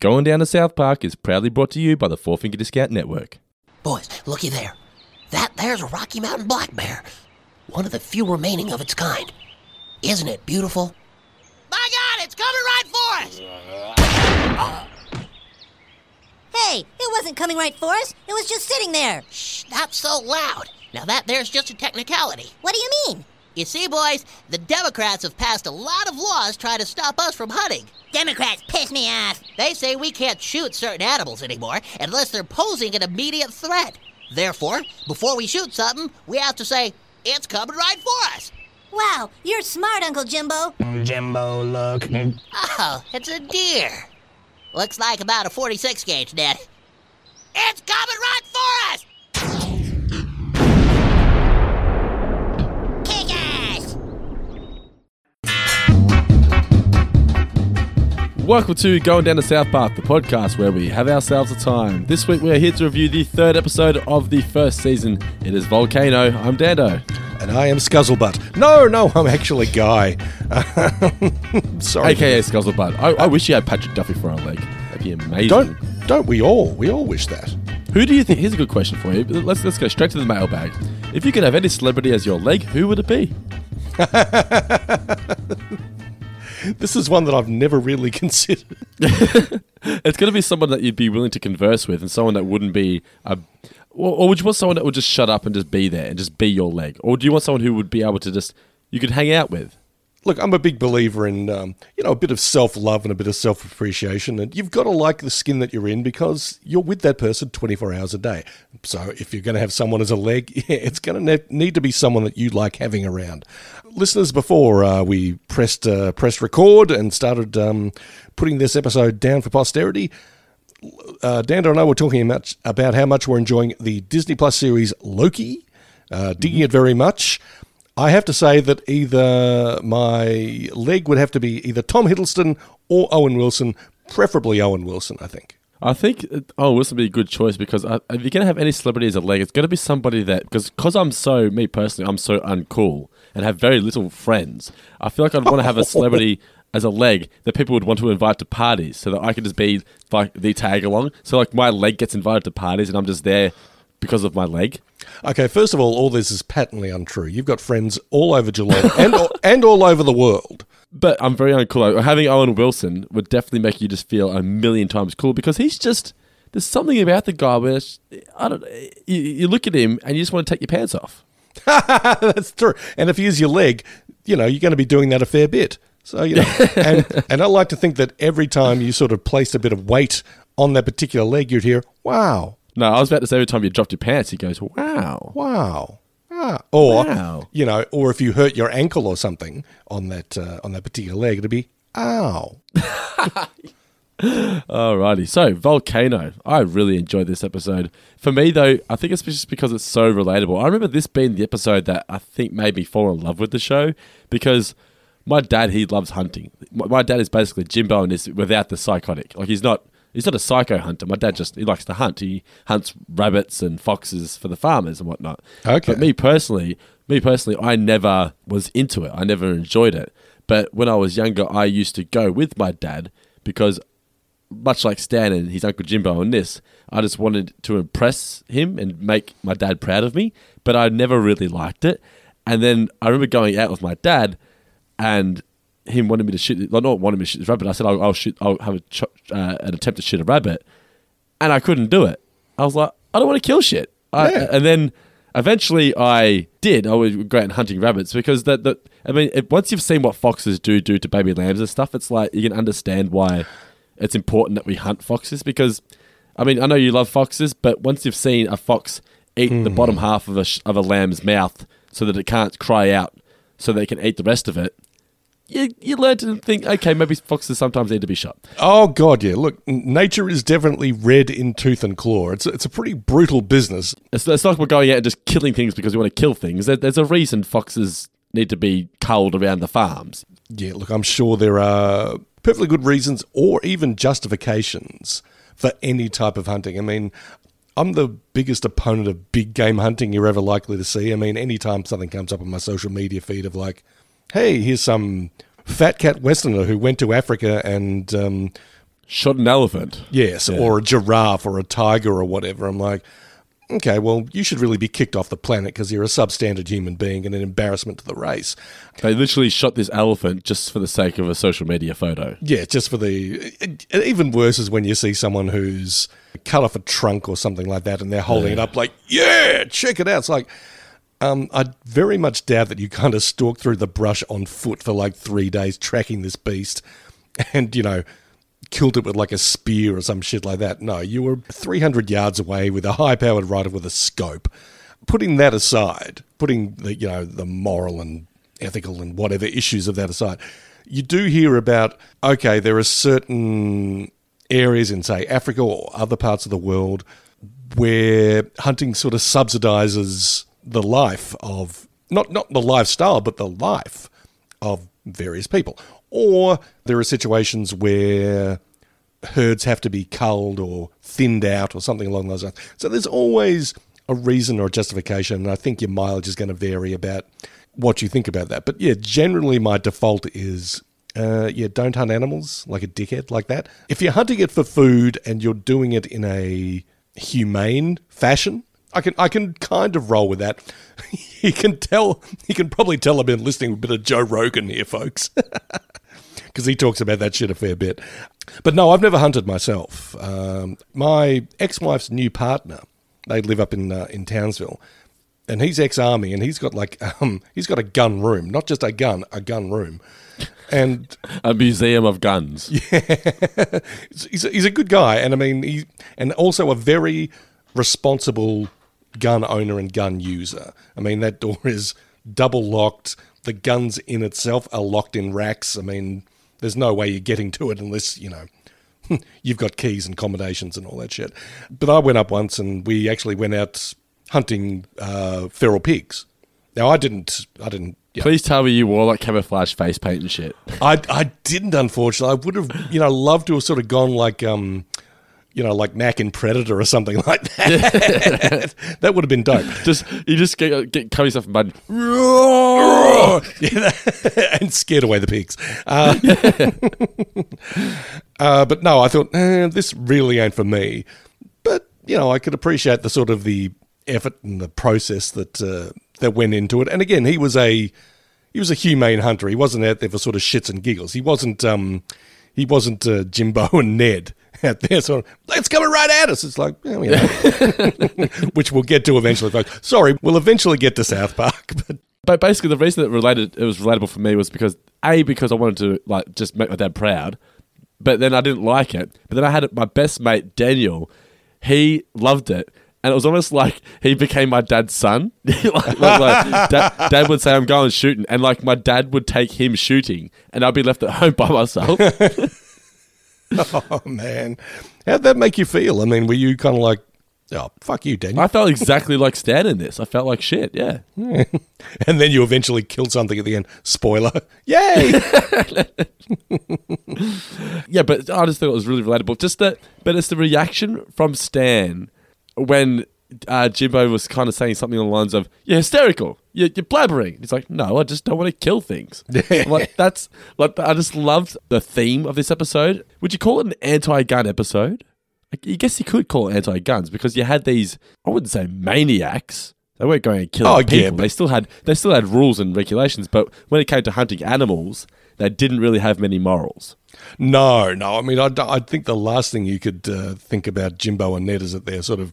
Going Down to South Park is proudly brought to you by the Four Finger Discount Network. Boys, looky there. That there's a Rocky Mountain black bear. One of the few remaining of its kind. Isn't it beautiful? My God, it's coming right for us! Hey, it wasn't coming right for us. It was just sitting there. Shh, not so loud. Now that there's just a technicality. What do you mean? You see, boys, the Democrats have passed a lot of laws trying to stop us from hunting. Democrats piss me off. They say we can't shoot certain animals anymore unless they're posing an immediate threat. Therefore, before we shoot something, we have to say, it's coming right for us. Wow, you're smart, Uncle Jimbo. Jimbo, look. Oh, it's a deer. Looks like about a 46 gauge, Ned. It's coming right for us! Welcome to Going Down to South Park, the podcast where we have ourselves a time. This week we are here to review the third episode of the first season. It is Volcano. I'm Dando. And I am Scuzzlebutt. No, no, I'm actually Guy. Sorry. AKA Scuzzlebutt. I, I wish you had Patrick Duffy for a leg. That'd be amazing. Don't don't we all? We all wish that. Who do you think? Here's a good question for you. Let's let's go straight to the mailbag. If you could have any celebrity as your leg, who would it be? This is one that I've never really considered. It's going to be someone that you'd be willing to converse with, and someone that wouldn't be a. Or, or would you want someone that would just shut up and just be there and just be your leg, or do you want someone who would be able to just you could hang out with? Look, I'm a big believer in um, you know a bit of self love and a bit of self appreciation, and you've got to like the skin that you're in because you're with that person 24 hours a day. So if you're going to have someone as a leg, yeah, it's going to ne- need to be someone that you like having around. Listeners, before uh, we pressed uh, pressed record and started um, putting this episode down for posterity, uh, Dando and I were talking much about how much we're enjoying the Disney Plus series Loki, uh, digging it very much. I have to say that either my leg would have to be either Tom Hiddleston or Owen Wilson, preferably Owen Wilson, I think. I think uh, oh, this would be a good choice because I, if you're gonna have any celebrity as a leg, it's gonna be somebody that because because I'm so me personally, I'm so uncool and have very little friends. I feel like I'd want to have a celebrity as a leg that people would want to invite to parties, so that I could just be like the tag along. So like my leg gets invited to parties and I'm just there because of my leg. Okay, first of all, all this is patently untrue. You've got friends all over Geelong and and all over the world. But I'm very uncool. Having Owen Wilson would definitely make you just feel a million times cool because he's just there's something about the guy where I don't. You, you look at him and you just want to take your pants off. That's true. And if he is your leg, you know, you're going to be doing that a fair bit. So, you know, and, and I like to think that every time you sort of placed a bit of weight on that particular leg, you'd hear, wow, No, I was about to say every time you dropped your pants, he goes, "Wow." wow. Ah. Or, Wow. you know, or if you hurt your ankle or something on that uh, on that particular leg, it'd be, ow. Alrighty, so Volcano. I really enjoyed this episode. For me, though, I think it's just because it's so relatable. I remember this being the episode that I think made me fall in love with the show because my dad he loves hunting. My, dad is basically Jimbo and is without the psychotic. Like he's not he's not a psycho hunter. My dad just he likes to hunt. He hunts rabbits and foxes for the farmers and whatnot. Okay. But me personally, me personally, I never was into it. I never enjoyed it. But when I was younger, I used to go with my dad because much like Stan and his uncle Jimbo and this, I just wanted to impress him and make my dad proud of me, but I never really liked it. And then I remember going out with my dad and him wanted me to shoot, well, not wanting me to shoot this rabbit. I said, I'll, I'll shoot, I'll have a ch- uh, an attempt to shoot a rabbit. And I couldn't do it. I was like, I don't want to kill shit. I, Yeah. And then eventually I did. I would go out hunting rabbits because that, that I mean, it, once you've seen what foxes do do to baby lambs and stuff, it's like you can understand why it's important that we hunt foxes because, I mean, I know you love foxes, but once you've seen a fox eat the bottom half of a sh- of a lamb's mouth so that it can't cry out, so they can eat the rest of it, you you learn to think, okay, maybe foxes sometimes need to be shot. Oh God, yeah. Look, nature is definitely red in tooth and claw. It's it's a pretty brutal business. It's, it's not like we're going out and just killing things because we want to kill things. There, there's a reason foxes need to be culled around the farms. Yeah, look, I'm sure there are perfectly good reasons or even justifications for any type of hunting. I mean, I'm the biggest opponent of big game hunting you're ever likely to see. I mean, anytime something comes up on my social media feed of like, hey, here's some fat cat westerner who went to Africa and um, Shot an elephant. Yes, or a giraffe or a tiger or whatever. I'm like, okay, well, you should really be kicked off the planet because you're a substandard human being and an embarrassment to the race. They literally shot this elephant just for the sake of a social media photo. Yeah, just for the. Even worse is when you see someone who's cut off a trunk or something like that and they're holding it up like, yeah, check it out. It's like, um, I very much doubt that you kind of stalked through the brush on foot for like three days tracking this beast and, you know, killed it with like a spear or some shit like that. No, you were 300 yards away with a high powered rider with a scope. Putting that aside, putting the, you know, the moral and ethical and whatever issues of that aside, you do hear about, okay, there are certain areas in, say, Africa or other parts of the world where hunting sort of subsidizes the life of not not the lifestyle, but the life of various people. Or there are situations where herds have to be culled or thinned out or something along those lines. So there's always a reason or a justification, and I think your mileage is going to vary about what you think about that. But yeah, generally my default is uh, yeah, don't hunt animals like a dickhead like that. If you're hunting it for food and you're doing it in a humane fashion, I can I can kind of roll with that. you can tell you can probably tell I've been listening to a bit of Joe Rogan here, folks, because he talks about that shit a fair bit. But no, I've never hunted myself. Um, my ex-wife's new partner, they live up in uh, in Townsville, and he's ex-army, and he's got like um, he's got a gun room, not just a gun, a gun room, and A museum of guns. he's a, he's a good guy, and I mean, he and also a very responsible gun owner and gun user. I mean, that door is double locked. The guns in itself are locked in racks. I mean, there's no way you're getting to it unless you know you've got keys and combinations and all that shit. But I went up once, and we actually went out hunting uh, feral pigs. Now, I didn't. I didn't. Please tell me you wore like camouflage face paint and shit. I, I didn't, unfortunately. I would have, you know, loved to have sort of gone like, um, you know, like Mac in Predator or something like that. that would have been dope. Just you just get, get cover yourself in mud. And scared away the pigs. Uh, uh, but no, I thought eh, this really ain't for me. But you know, I could appreciate the sort of the effort and the process that uh, that went into it. And again, he was a he was a humane hunter. He wasn't out there for sort of shits and giggles. He wasn't um, he wasn't uh, Jimbo and Ned out there sort it's coming right at us. It's like yeah, know. which we'll get to eventually. Sorry, we'll eventually get to South Park, but But basically, the reason that related it was relatable for me was because a because I wanted to like just make my dad proud, but then I didn't like it. But then I had my best mate Daniel, he loved it. And it was almost like he became my dad's son. like, like, dad, dad would say, "I'm going shooting," and like my dad would take him shooting, and I'd be left at home by myself. oh man, how'd that make you feel? I mean, were you kind of like, oh fuck you, Daniel? I felt exactly like Stan in this. I felt like shit. Yeah. and then you eventually killed something at the end. Spoiler, yay! Yeah, but I just thought it was really relatable. Just that, but it's the reaction from Stan when uh, Jimbo was kind of saying something along the lines of, "You're hysterical. You're, you're blabbering." He's like, "No, I just don't want to kill things." like that's like I just loved the theme of this episode. Would you call it an anti-gun episode? I guess you could call it anti-guns because you had these. I wouldn't say maniacs. They weren't going and killing Oh, yeah, but- they still had they still had rules and regulations. But when it came to hunting animals, they didn't really have many morals. no, no. I mean, I, I think the last thing you could uh, think about Jimbo and Ned is that they're sort of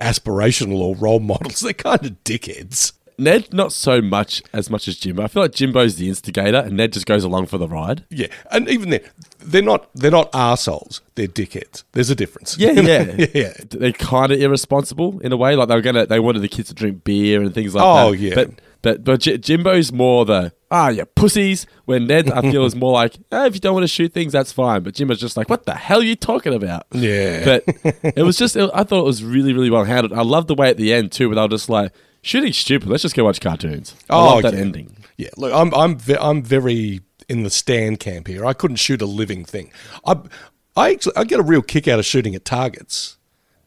aspirational or role models. They're kind of dickheads. Ned, not so much as much as Jimbo. I feel like Jimbo's the instigator, and Ned just goes along for the ride. Yeah, and even then, they're not they're not arseholes. They're dickheads. There's a difference. Yeah, yeah, yeah. They're kind of irresponsible in a way. Like they were gonna, they wanted the kids to drink beer and things like Oh, that. Oh yeah. But but but J- Jimbo's more the ah yeah pussies. When Ned, I feel is more like eh, if you don't want to shoot things, that's fine. But Jimbo's just like, what the hell are you talking about? Yeah. But it was just, I thought it was really really well handled. I love the way at the end too, where they were just like shooting stupid. Let's just go watch cartoons. Oh, that yeah. ending. Yeah, look, I'm I'm ve- I'm very in the Stan camp here. I couldn't shoot a living thing. I I actually I get a real kick out of shooting at targets.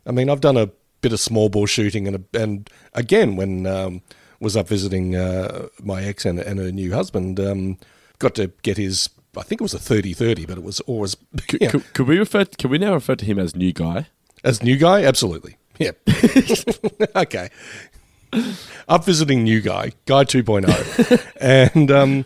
I mean, I've done a bit of small ball shooting, and a, and again when um, was up visiting uh, my ex and, and her new husband, um, got to get his I think it was a 30-30, but it was always yeah. Could, could we refer? To, Can we now refer to him as new guy? as new guy. Absolutely, yeah. okay, I'm visiting new guy, guy 2.0, and um,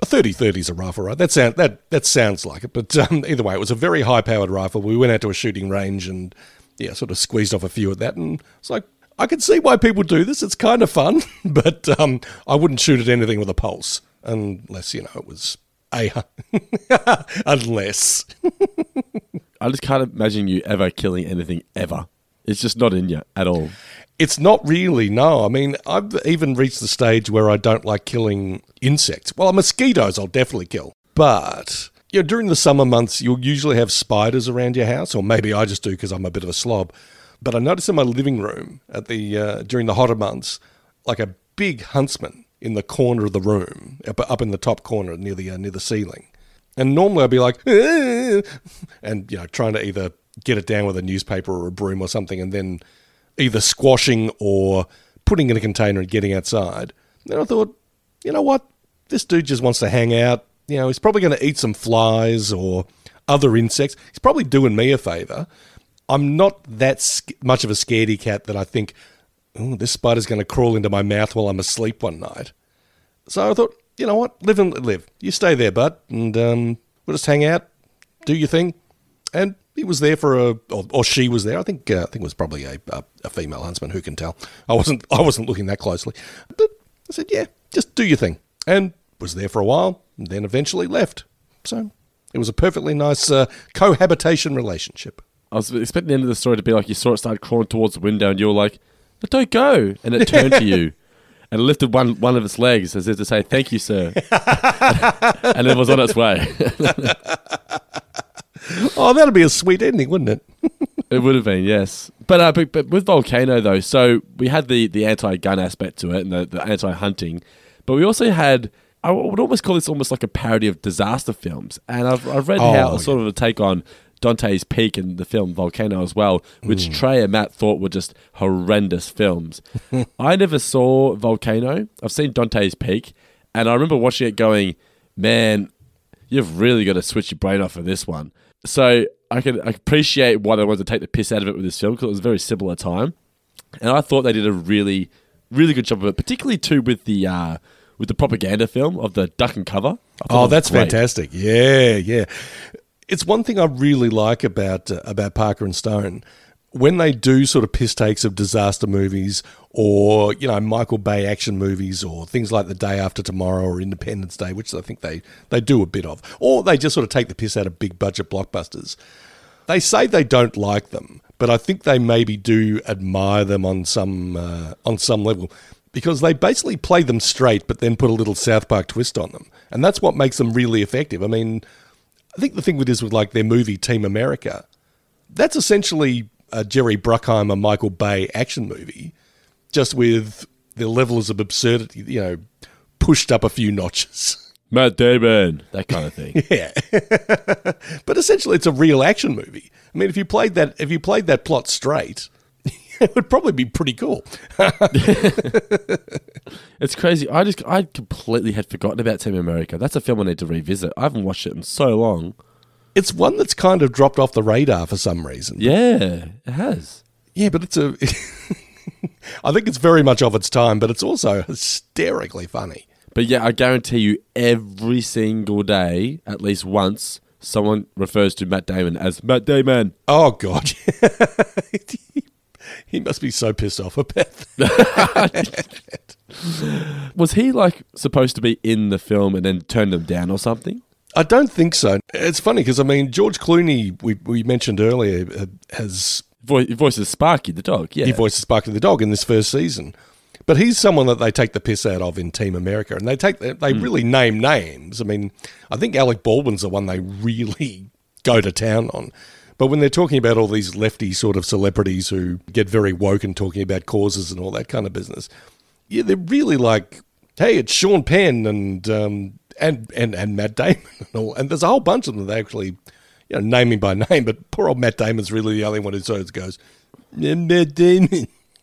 a 30-30 is a rifle, right? That sound that that sounds like it, but um, either way, it was a very high-powered rifle. We went out to a shooting range and yeah, sort of squeezed off a few of that, and it's like. I can see why people do this. It's kind of fun, but um, I wouldn't shoot at anything with a pulse unless you know it was a unless I just can't imagine you ever killing anything ever. It's just not in you at all. It's not really, no. I mean, I've even reached the stage where I don't like killing insects. Well, mosquitoes I'll definitely kill. But, you know, during the summer months, you'll usually have spiders around your house, or maybe I just do because I'm a bit of a slob. But I noticed in my living room at the uh, during the hotter months, like a big huntsman in the corner of the room, up, up in the top corner near the uh, near the ceiling. And normally I'd be like, "Eh," and you know, trying to either get it down with a newspaper or a broom or something, and then either squashing or putting in a container and getting outside. Then I thought, you know what? This dude just wants to hang out. You know, he's probably going to eat some flies or other insects. He's probably doing me a favor. I'm not that sc- much of a scaredy cat that I think, oh, this spider's going to crawl into my mouth while I'm asleep one night. So I thought, you know what? Live and live. You stay there, bud, and um, we'll just hang out, do your thing. And he was there for a, or, or she was there. I think uh, I think it was probably a, a a female huntsman. Who can tell? I wasn't I wasn't looking that closely, but I said, yeah, just do your thing, and was there for a while, and then eventually left. So it was a perfectly nice uh, cohabitation relationship. I was expecting the end of the story to be like you saw it start crawling towards the window and you were like, but don't go. And it turned to you and lifted one, one of its legs as if to say, thank you, sir. and it was on its way. Oh, that'd be a sweet ending, wouldn't it? it would have been, yes. But, uh, but, but with Volcano, though, so we had the, the anti gun aspect to it and the, the anti hunting, but we also had. I would almost call this almost like a parody of disaster films. And I've, I've read Oh, how yeah. sort of a take on Dante's Peak and the film Volcano as well, which Mm. Trey and Matt thought were just horrendous films. I never saw Volcano. I've seen Dante's Peak, and I remember watching it going, man, you've really got to switch your brain off for this one. So I can appreciate why they wanted to take the piss out of it with this film because it was a very similar time, and I thought they did a really, really good job of it, particularly too with the uh, with the propaganda film of the duck and cover. I thought it Oh, that's great. fantastic. Yeah, yeah. It's one thing I really like about uh, about Parker and Stone when they do sort of piss takes of disaster movies or you know Michael Bay action movies or things like The Day After Tomorrow or Independence Day, which I think they they do a bit of, or they just sort of take the piss out of big budget blockbusters. They say they don't like them, but I think they maybe do admire them on some uh, on some level because they basically play them straight, but then put a little South Park twist on them, and that's what makes them really effective. I mean, I think the thing with this with like their movie Team America, that's essentially a Jerry Bruckheimer, Michael Bay action movie, just with the levels of absurdity, you know, pushed up a few notches. Matt Damon, that kind of thing. Yeah, but essentially, it's a real action movie. I mean, if you played that, if you played that plot straight, it would probably be pretty cool. It's crazy. I just I completely had forgotten about Team America. That's a film I need to revisit. I haven't watched it in so long. It's one that's kind of dropped off the radar for some reason. Yeah, it has. Yeah, but it's a. I think it's very much of its time, but it's also hysterically funny. But yeah, I guarantee you, every single day, at least once, someone refers to Matt Damon as Matt Damon. Oh God, he must be so pissed off about that. Was he like supposed to be in the film and then turned them down or something? I don't think so. It's funny because I mean George Clooney, we we mentioned earlier, uh, has Vo- he voices Sparky the dog. Yeah, he voices Sparky the dog in this first season, but he's someone that they take the piss out of in Team America, and they take they really name names. I mean, I think Alec Baldwin's the one they really go to town on. But when they're talking about all these lefty sort of celebrities who get very woke and talking about causes and all that kind of business, yeah, they're really like, hey, it's Sean Penn and um, and and and Matt Damon and all, and there's a whole bunch of them that they actually, you know, naming by name. But poor old Matt Damon's really the only one who sort of goes, Matt Damon.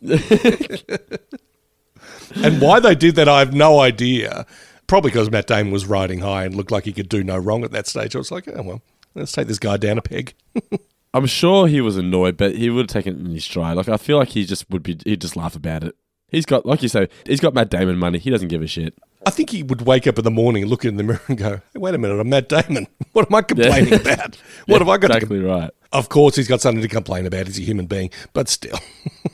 and why they did that, I have no idea. Probably because Matt Damon was riding high and looked like he could do no wrong at that stage. I was like, oh, well, let's take this guy down a peg. I'm sure he was annoyed, but he would have taken it in his stride. Like I feel like he just would be. He'd just laugh about it. He's got, like you say, he's got Matt Damon money. He doesn't give a shit. I think he would wake up in the morning look in the mirror and go, hey, wait a minute, I'm Matt Damon. What am I complaining about? What have I got exactly to right. Of course, he's got something to complain about. He's a human being, but still.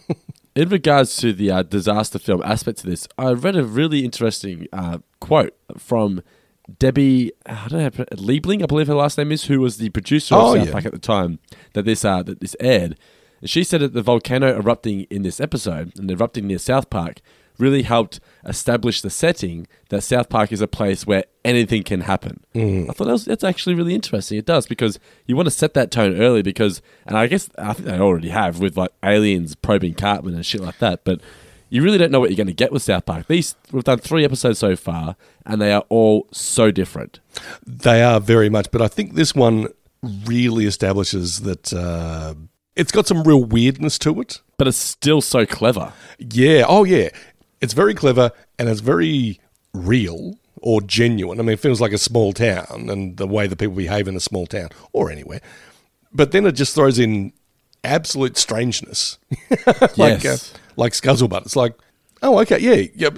In regards to the uh, disaster film aspect to this, I read a really interesting uh, quote from Debbie I don't know Liebling, I believe her last name is, who was the producer of Oh, South yeah. Park at the time that this uh, that this aired. And she said that the volcano erupting in this episode and erupting near South Park really helped establish the setting that South Park is a place where anything can happen. I thought that was, that's actually really interesting. It does because you want to set that tone early because, and I guess I think they already have with like aliens probing Cartman and shit like that, but you really don't know what you're going to get with South Park. These we've done three episodes so far, and they are all so different. They are very much, but I think this one really establishes that uh, it's got some real weirdness to it. But it's still so clever. Yeah. Oh, yeah. It's very clever and it's very real or genuine. I mean, it feels like a small town and the way that people behave in a small town or anywhere. But then it just throws in absolute strangeness, like Yes. uh, like Scuzzlebutt. It's like, oh, okay, yeah, yeah.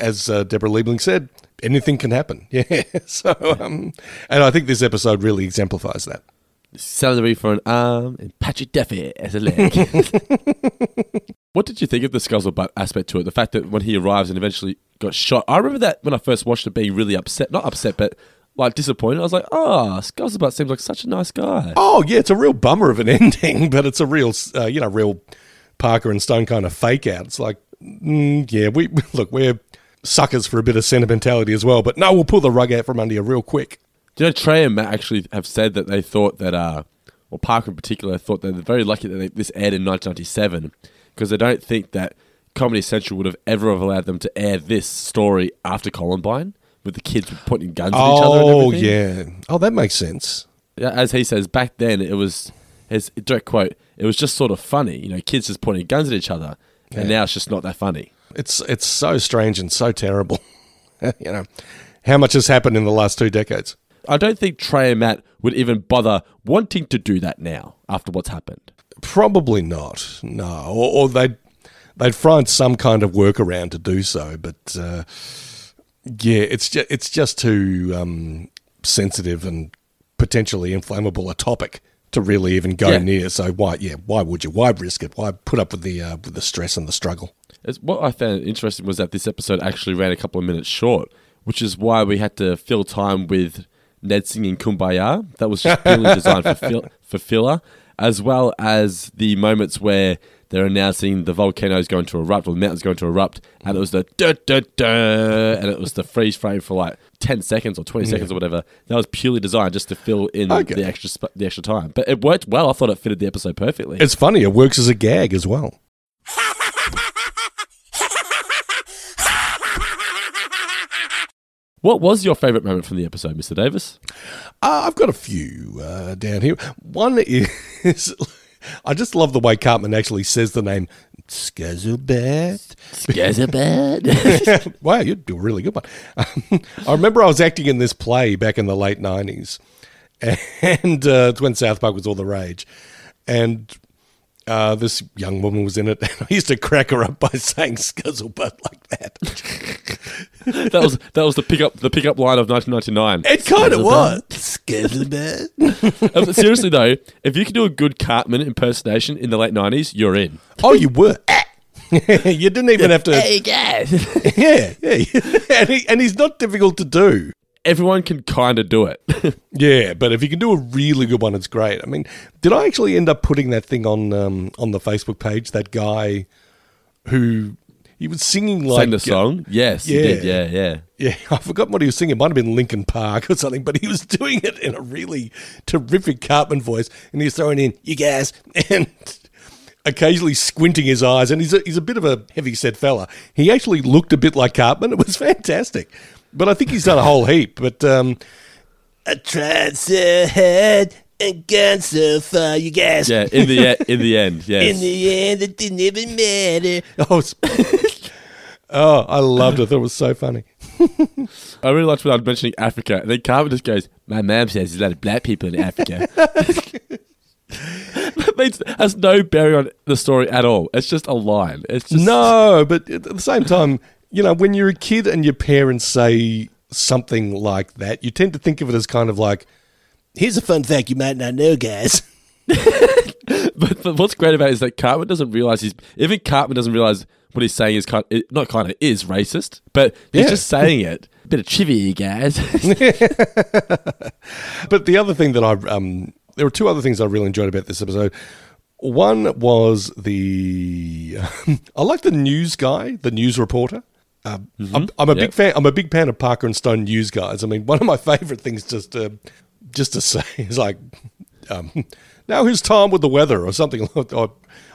As uh, Deborah Liebling said, anything can happen. Yeah. So, um, and I think this episode really exemplifies that. Salary for an arm and Patrick Duffy as a leg. what did you think of the Scuzzlebutt aspect to it? The fact that when he arrives and eventually got shot. I remember that when I first watched it being really upset. Not upset, but like disappointed. I was like, oh, Scuzzlebutt seems like such a nice guy. Oh yeah, it's a real bummer of an ending, but it's a real, uh, you know, real Parker and Stone kind of fake out. It's like, mm, yeah, we look, we're suckers for a bit of sentimentality as well, but no, we'll pull the rug out from under you real quick. Do you know Trey and Matt actually have said that they thought that, uh, well, Parker in particular thought that they're very lucky that they, this aired in 1997 because they don't think that Comedy Central would have ever have allowed them to air this story after Columbine with the kids pointing guns at each other. Oh yeah, oh that makes sense. Yeah, As he says, back then it was his direct quote. It was just sort of funny, you know, kids just pointing guns at each other, and now it's just not that funny. It's it's so strange and so terrible. you know, how much has happened in the last two decades? I don't think Trey and Matt would even bother wanting to do that now after what's happened. Probably not. No, or, or they'd they'd find some kind of workaround to do so. But uh, yeah, it's just it's just too um, sensitive and potentially inflammable a topic to really even go Yeah. near. So why? Yeah, why would you? Why risk it? Why put up with the uh, with the stress and the struggle? It's, what I found interesting was that this episode actually ran a couple of minutes short, which is why we had to fill time with Ned singing "Kumbaya." That was just purely designed for fill, for filler, as well as the moments where they're announcing the volcano's going to erupt or the mountain's going to erupt, and it was the duh, duh, duh, and it was the freeze frame for like ten seconds or twenty seconds or whatever. That was purely designed just to fill in Okay. the extra sp- the extra time, but it worked well. I thought it fitted the episode perfectly. It's funny. It works as a gag as well. what was your favourite moment from the episode, Mister Davis? Uh, I've got a few uh, down here. One is I just love the way Cartman actually says the name Scuzzlebat. Scazzabad. wow, you do a really good one. Um, I remember I was acting in this play back in the late 90s, and uh, it's when South Park was all the rage. And uh, this young woman was in it, and I used to crack her up by saying Scuzzlebutt like that. that was that was the pickup the pickup line of 1999. It kind of was. Scuzzlebutt. Uh, Seriously though, if you can do a good Cartman impersonation in the late 90s, you're in. Oh, you were. you didn't even have to. there guys. Yeah, yeah. and, he, and he's not difficult to do. Everyone can kind of do it. Yeah, but if you can do a really good one, it's great. I mean, did I actually end up putting that thing on um, on the Facebook page? That guy who he was singing like Sang the song? Yes, you yeah. did. Yeah, yeah. Yeah, I forgot what he was singing. It might have been Linkin Park or something, but he was doing it in a really terrific Cartman voice, and he was throwing in "you guys" and occasionally squinting his eyes. And he's a, he's a bit of a heavy set fella. He actually looked a bit like Cartman. It was fantastic. But I think he's done a whole heap. But um, I tried so hard and gone so far, you guys. Yeah, in the e- in the end, yes. In the end, it didn't even matter. Oh, it's- oh, I loved it. That was so funny. I really liked when I was mentioning Africa, and then Cartman just goes, "My mom says there's a lot of black people in Africa." that means has no bearing on the story at all. It's just a line. It's just No, but at the same time, you know, when you're a kid and your parents say something like that, you tend to think of it as kind of like, here's a fun fact you might not know, guys. But, but what's great about it is that Cartman doesn't realize he's even Cartman doesn't realize what he's saying is kind it, not kind of is racist, but he's Yeah. just saying it. bit of you guys. But the other thing that I, um, there were two other things I really enjoyed about this episode. One was the, I like the news guy, the news reporter. Um, I'm, I'm a Yep. big fan. I'm a big fan of Parker and Stone news guys. I mean, one of my favorite things just to, just to say is like, um, now here's Tom with the weather or something. I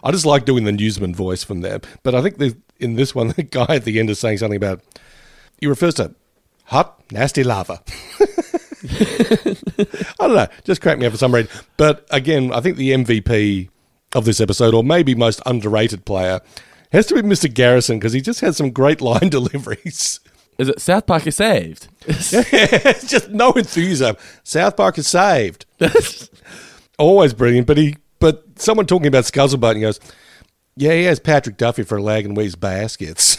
I just like doing the newsman voice from there. But I think the, in this one, the guy at the end is saying something about. He refers to hot, nasty lava. I don't know, just cracked me up for some reason. But again, I think the MVP of this episode, or maybe most underrated player, has to be Mr. Garrison because he just had some great line deliveries. is it South Park is saved? just no enthusiasm. South Park is saved. Always brilliant. But he, but someone talking about Scuzzlebutt and he goes, "Yeah, he has Patrick Duffy for lag lagging Wee's baskets."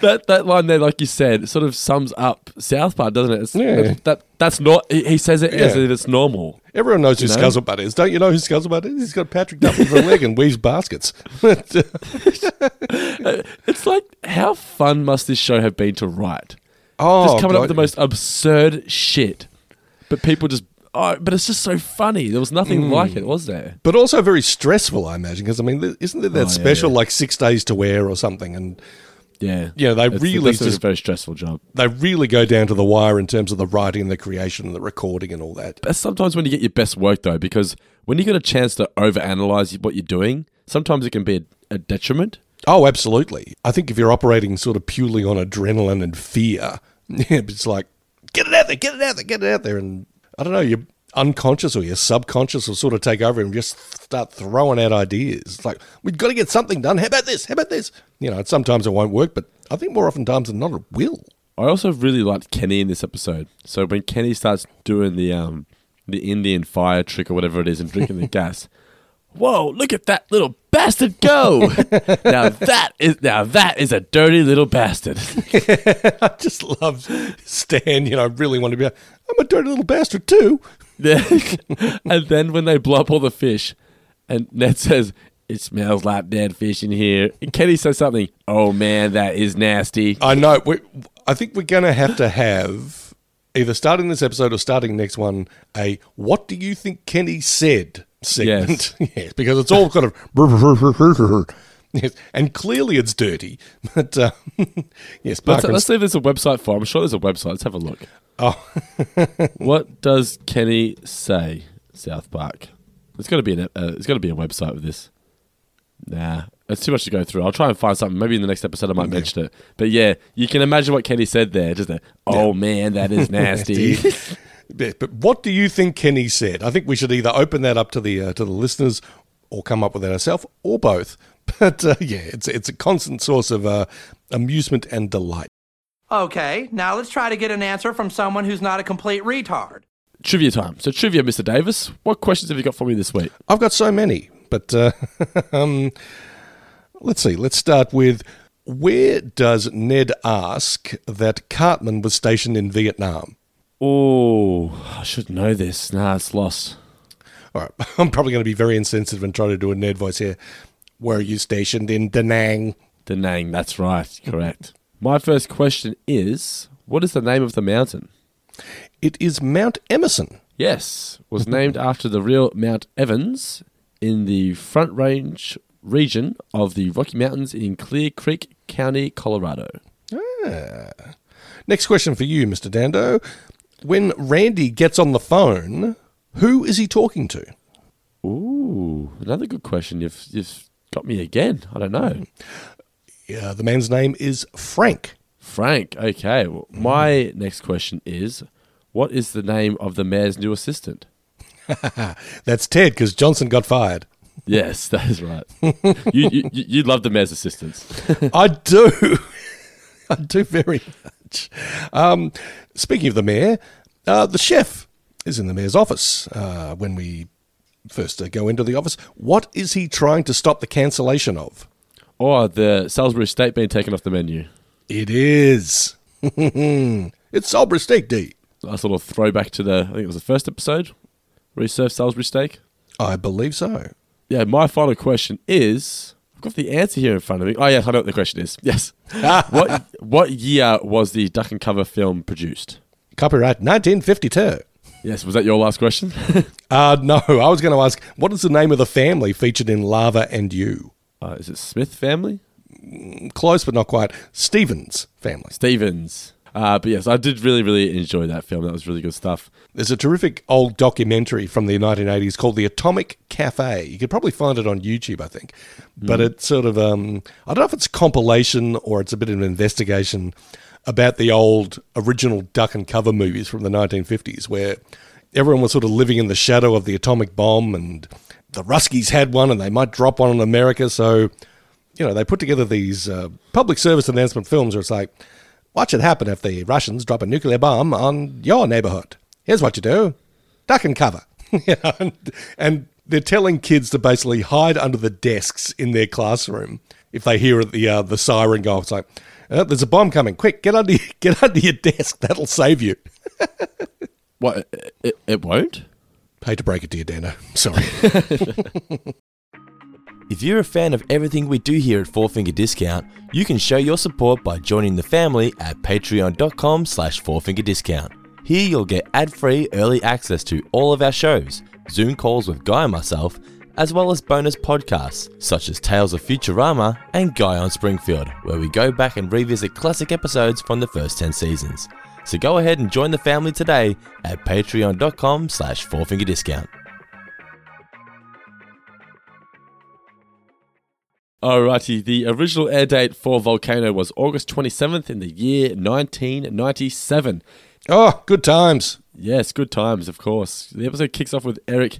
that that line there, like you said, sort of sums up South Park, doesn't it? It's, Yeah. that, that that's not. He he says it as if it's normal. Everyone knows who You know? Scuzzlebutt is. Don't you know who Scuzzlebutt is? He's got Patrick Duffy for a leg and weaves baskets. It's like how fun must this show have been to write? oh, just coming up with the most absurd shit, but people just. Oh, but it's just so funny. There was nothing Mm. like it, was there? but also very stressful, I imagine, because I mean, isn't there that Oh, yeah, special yeah. like six days to air or something? And Yeah, Yeah, they It's- really that's a very stressful job. they really go down to the wire in terms of the writing and the creation and the recording and all that. That's sometimes when you get your best work though, because when you get a chance to overanalyze what you're doing, sometimes it can be a, a detriment. Oh, absolutely. I think if you're operating sort of purely on adrenaline and fear, it's like get it out there, get it out there, get it out there, and I don't know, your unconscious or your subconscious will sort of take over and just start throwing out ideas. It's like we've got to get something done. How about this? How about this? You know, sometimes it won't work, but I think more often times than not, it will. I also really liked Kenny in this episode. So when Kenny starts doing the um the Indian fire trick or whatever it is and drinking the gas, whoa! Look at that little bastard go! now that is now that is a dirty little bastard. I just love Stan. You know, I really want to be. I'm a dirty little bastard too. And then when they blow up all the fish, and Ned says, It smells like dead fish in here. And Kenny says something, Oh man, that is nasty. I know. We, I think we're going to have to have either starting this episode or starting next one a "What do you think Kenny said?" segment. Yes, because it's all kind of. Yes, and clearly it's dirty, but uh, yes, Let's, and let's see if there's a website for it. I'm sure there's a website. Let's have a look. Oh. what does Kenny say, South Park? There's got to be an, uh, there's got to be a website with this. Nah, it's too much to go through. I'll try and find something. Maybe in the next episode I might mention it. But yeah, you can imagine what Kenny said there. Just a, oh man, that is nasty. Yeah, but what do you think Kenny said? I think we should either open that up to the uh, to the listeners, or come up with it ourselves, or both. But uh, yeah, it's it's a constant source of uh, amusement and delight. Okay, now let's try to get an answer from someone who's not a complete retard. trivia time. So trivia, Mr. Davis. What questions have you got for me this week? I've got so many, but uh, um, let's see. Let's start with where does Ned ask that Cartman was stationed in Vietnam? Oh, I should know this. Nah, it's lost. All right, I'm probably going to be very insensitive and try to do a Ned voice here. Were you stationed in Da Nang? Da Nang, that's right. Correct. My first question is what is the name of the mountain? It is Mount Emerson. Yes, was named after the real Mount Evans in the Front Range region of the Rocky Mountains in Clear Creek County, Colorado. Ah. Next question for you, Mr. Dando. When Randy gets on the phone, who is he talking to? Ooh, another good question. You've you've got me again. I don't know. Uh, the man's name is Frank. Frank. Okay. Well, my next question is, what is the name of the mayor's new assistant? That's Ted, because Johnson got fired. Yes, that is right. you, you you you love the mayor's assistants. I do. I do very much. Um, speaking of the mayor, uh, the chef is in the mayor's office uh, when we first to go into the office. What is he trying to stop the cancellation of? or the Salisbury steak being taken off the menu. It is. it's Salisbury Steak Day. Nice little throwback to the I think it was the first episode where he served Salisbury steak. I believe so. Yeah, my final question is I've got the answer here in front of me. Oh yes, I know what the question is. Yes. what what year was the Duck and Cover film produced? Copyright 1952. Yes, was that your last question? Uh, no, I was going to ask, what is the name of the family featured in Lava and You? uh, is it Smith family? Close, but not quite. Stevens family. Stevens. Uh, but yes, I did really, really enjoy that film. That was really good stuff. There's a terrific old documentary from the 1980s called The Atomic Cafe. You could probably find it on YouTube, I think. But it's sort of, um, I don't know if it's a compilation or it's a bit of an investigation about the old original duck and cover movies from the 1950s where everyone was sort of living in the shadow of the atomic bomb and the Ruskies had one and they might drop one on America. So, you know, they put together these uh, public service announcement films where it's like, what should happen if the Russians drop a nuclear bomb on your neighborhood? Here's what you do duck and cover. And, and they're telling kids to basically hide under the desks in their classroom if they hear the uh, the siren go. It's like, "Uh, there's a bomb coming. Quick, get under get under your desk. That'll save you. What? It, it won't? Hate to break it to you, Dando. Sorry. If you're a fan of everything we do here at Four Finger Discount, you can show your support by joining the family at patreon.com slash fourfingerdiscount. Here you'll get ad-free early access to all of our shows, Zoom calls with Guy and myself, as well as bonus podcasts such as Tales of Futurama and Guy on Springfield, where we go back and revisit classic episodes from the first 10 seasons. So go ahead and join the family today at patreon.com slash fourfingerdiscount. Alrighty, the original air date for Volcano was August 27th in the year 1997. oh, good times. Yes, good times, of course. The episode kicks off with Eric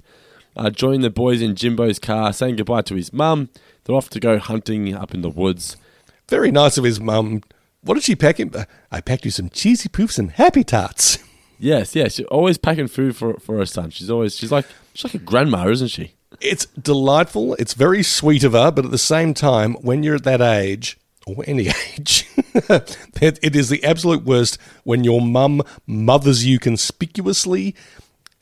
uh, joining the boys in Jimbo's car, saying goodbye to his mum. They're off to go hunting up in the woods. Very nice of his mum. What did she pack him? I packed you some cheesy poofs and happy tarts. Yes, yes, she's always packing food for for her son. She's always she's like she's like a grandma, isn't she? It's delightful. It's very sweet of her, but at the same time, when you're at that age, or any age, it it is the absolute worst when your mum mothers you conspicuously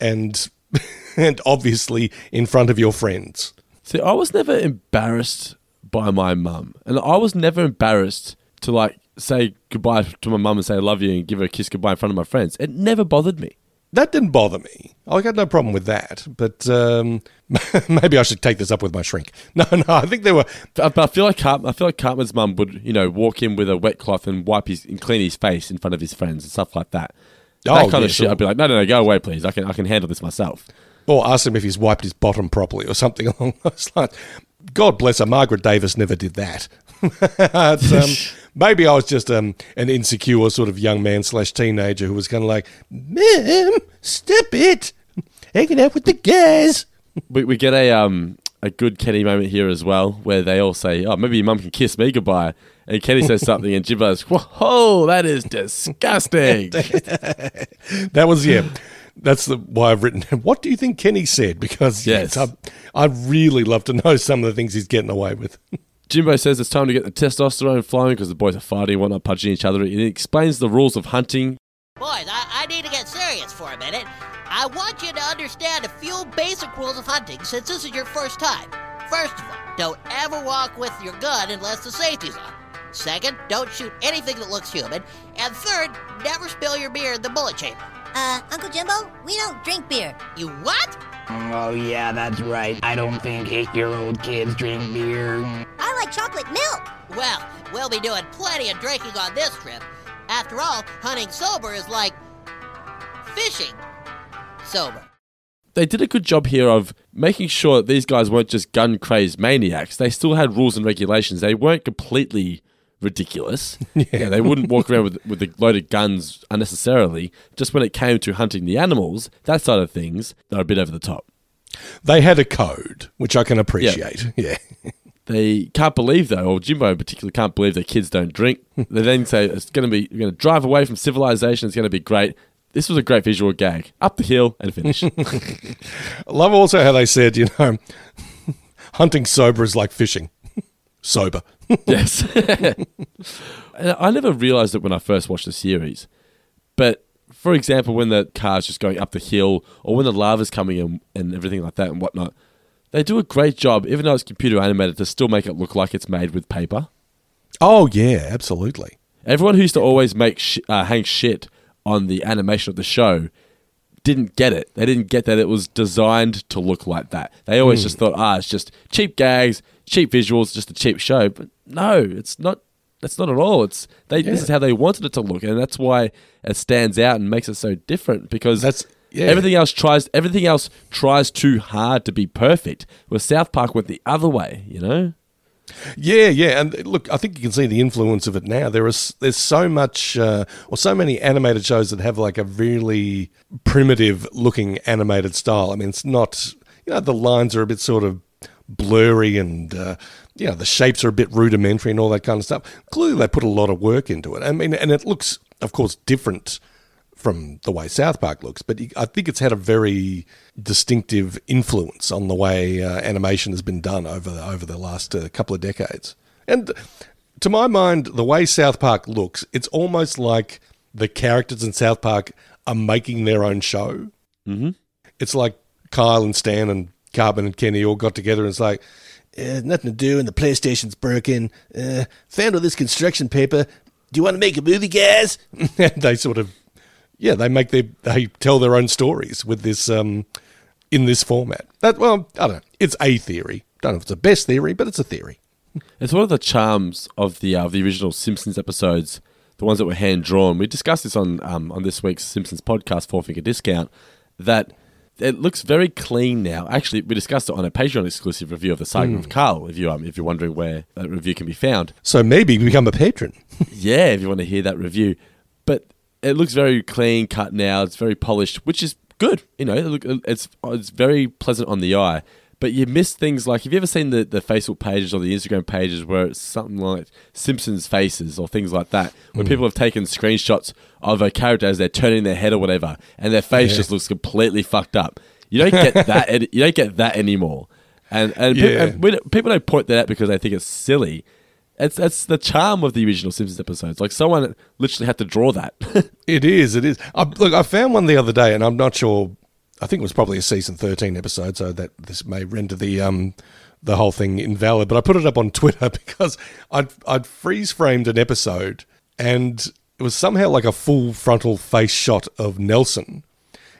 and and obviously in front of your friends. See, I was never embarrassed by my mum, and I was never embarrassed to like say goodbye to my mum and say I love you and give her a kiss goodbye in front of my friends. It never bothered me. That didn't bother me. I got no problem with that. But um, maybe I should take this up with my shrink. No, no, I think there were. But I feel like I feel like Cartman's mum would, you know, walk in with a wet cloth and wipe his and clean his face in front of his friends and stuff like that. That Oh, kind yeah, of shit. sure. I'd be like, no, no, no, go away, please. I can, I can handle this myself. Or ask him if he's wiped his bottom properly or something along those lines. God bless her, Margaret Davis never did that. Um, maybe I was just um, an insecure sort of young man slash teenager who was kind of like, Ma'am, stop it. Hanging out with the guys. We, we get a um a good Kenny moment here as well, where they all say, "Oh, maybe your mum can kiss me goodbye," and Kenny says something, and Jimbo goes, "Whoa, that is disgusting." That was, yeah. That's the why I've written. What do you think Kenny said? Because Yes. yes, I, I'd really love to know some of the things he's getting away with. Jimbo says it's time to get the testosterone flowing because the boys are fighting, whatnot, punching each other. He explains the rules of hunting. Boys, I, I need to get serious for a minute. I want you to understand a few basic rules of hunting since this is your first time. First of all, don't ever walk with your gun unless the safety's on. Second, don't shoot anything that looks human. And third, never spill your beer in the bullet chamber. Uh, Uncle Jimbo, we don't drink beer. You what? Oh, yeah, that's right. I don't think eight year old kids drink beer. I like chocolate milk. Well, we'll be doing plenty of drinking on this trip. After all, hunting sober is like fishing sober. They did a good job here of making sure that these guys weren't just gun crazed maniacs. They still had rules and regulations. They weren't completely ridiculous. yeah. they wouldn't walk around with, with the loaded guns unnecessarily. Just when it came to hunting the animals, that side of things, they're a bit over the top. They had a code, which I can appreciate. Yeah. They can't believe though, or Jimbo in particular can't believe that kids don't drink. they then say it's going to be you're going to drive away from civilization. It's going to be great. This was a great visual gag. Up the hill and finish. I love also how they said, you know, hunting sober is like fishing. Sober. yes. I never realized it when I first watched the series, but for example, when the car's just going up the hill, or when the lava's coming in and everything like that and whatnot, they do a great job, even though it's computer animated, to still make it look like it's made with paper. Oh, yeah, absolutely. Everyone who used to always make sh- uh, hang shit on the animation of the show didn't get it. They didn't get that it was designed to look like that. They always just thought, ah, it's just cheap gags, cheap visuals, just a cheap show. But no, it's not. That's not at all. It's they. This is how they wanted it to look, and that's why it stands out and makes it so different. Because That's- yeah. everything else tries. Everything else tries too hard to be perfect. Where South Park went the other way. You know. Yeah, yeah, and look, I think you can see the influence of it now. There is there's so much, uh, or so many animated shows that have like a really primitive looking animated style. I mean, it's not, you know, the lines are a bit sort of blurry, and uh, you know, the shapes are a bit rudimentary and all that kind of stuff. Clearly, they put a lot of work into it. I mean, and it looks, of course, different from the way South Park looks, but I think it's had a very distinctive influence on the way uh, animation has been done over the, over the last uh, couple of decades. And to my mind, the way South Park looks, it's almost like the characters in South Park are making their own show. Mm-hmm. It's like Kyle and Stan and Cartman and Kenny all got together and it's like, uh, nothing to do and the PlayStation's broken. Uh, found all this construction paper. Do you want to make a movie, guys? and they sort of yeah, they make their they tell their own stories with this um in this format. That well, I don't know. It's a theory. Don't know if it's the best theory, but it's a theory. It's one of the charms of the uh, the original Simpsons episodes, the ones that were hand drawn. We discussed this on um, on this week's Simpsons podcast, Four Finger Discount. That it looks very clean now. Actually, we discussed it on a Patreon exclusive review of the Saga of Carl. If you um, if you're wondering where that review can be found, So maybe become a patron. yeah, if you want to hear that review. But it looks very clean cut now. It's very polished, which is good. You know, it look, it's it's very pleasant on the eye. But you miss things like have you ever seen the, the Facebook pages or the Instagram pages where it's something like Simpsons faces or things like that, where hmm. people have taken screenshots of a character as they're turning their head or whatever, and their face just looks completely fucked up. You don't get that. you don't get that anymore. And and, Yeah. and we don't- people don't point that out because they think it's silly. It's that's the charm of the original Simpsons episodes. Like someone literally had to draw that. It is. It is. I, look, I found one the other day, and I'm not sure. I think it was probably a season 13 episode, so that this may render the um the whole thing invalid. But I put it up on Twitter because I'd I'd freeze framed an episode, and it was somehow like a full frontal face shot of Nelson,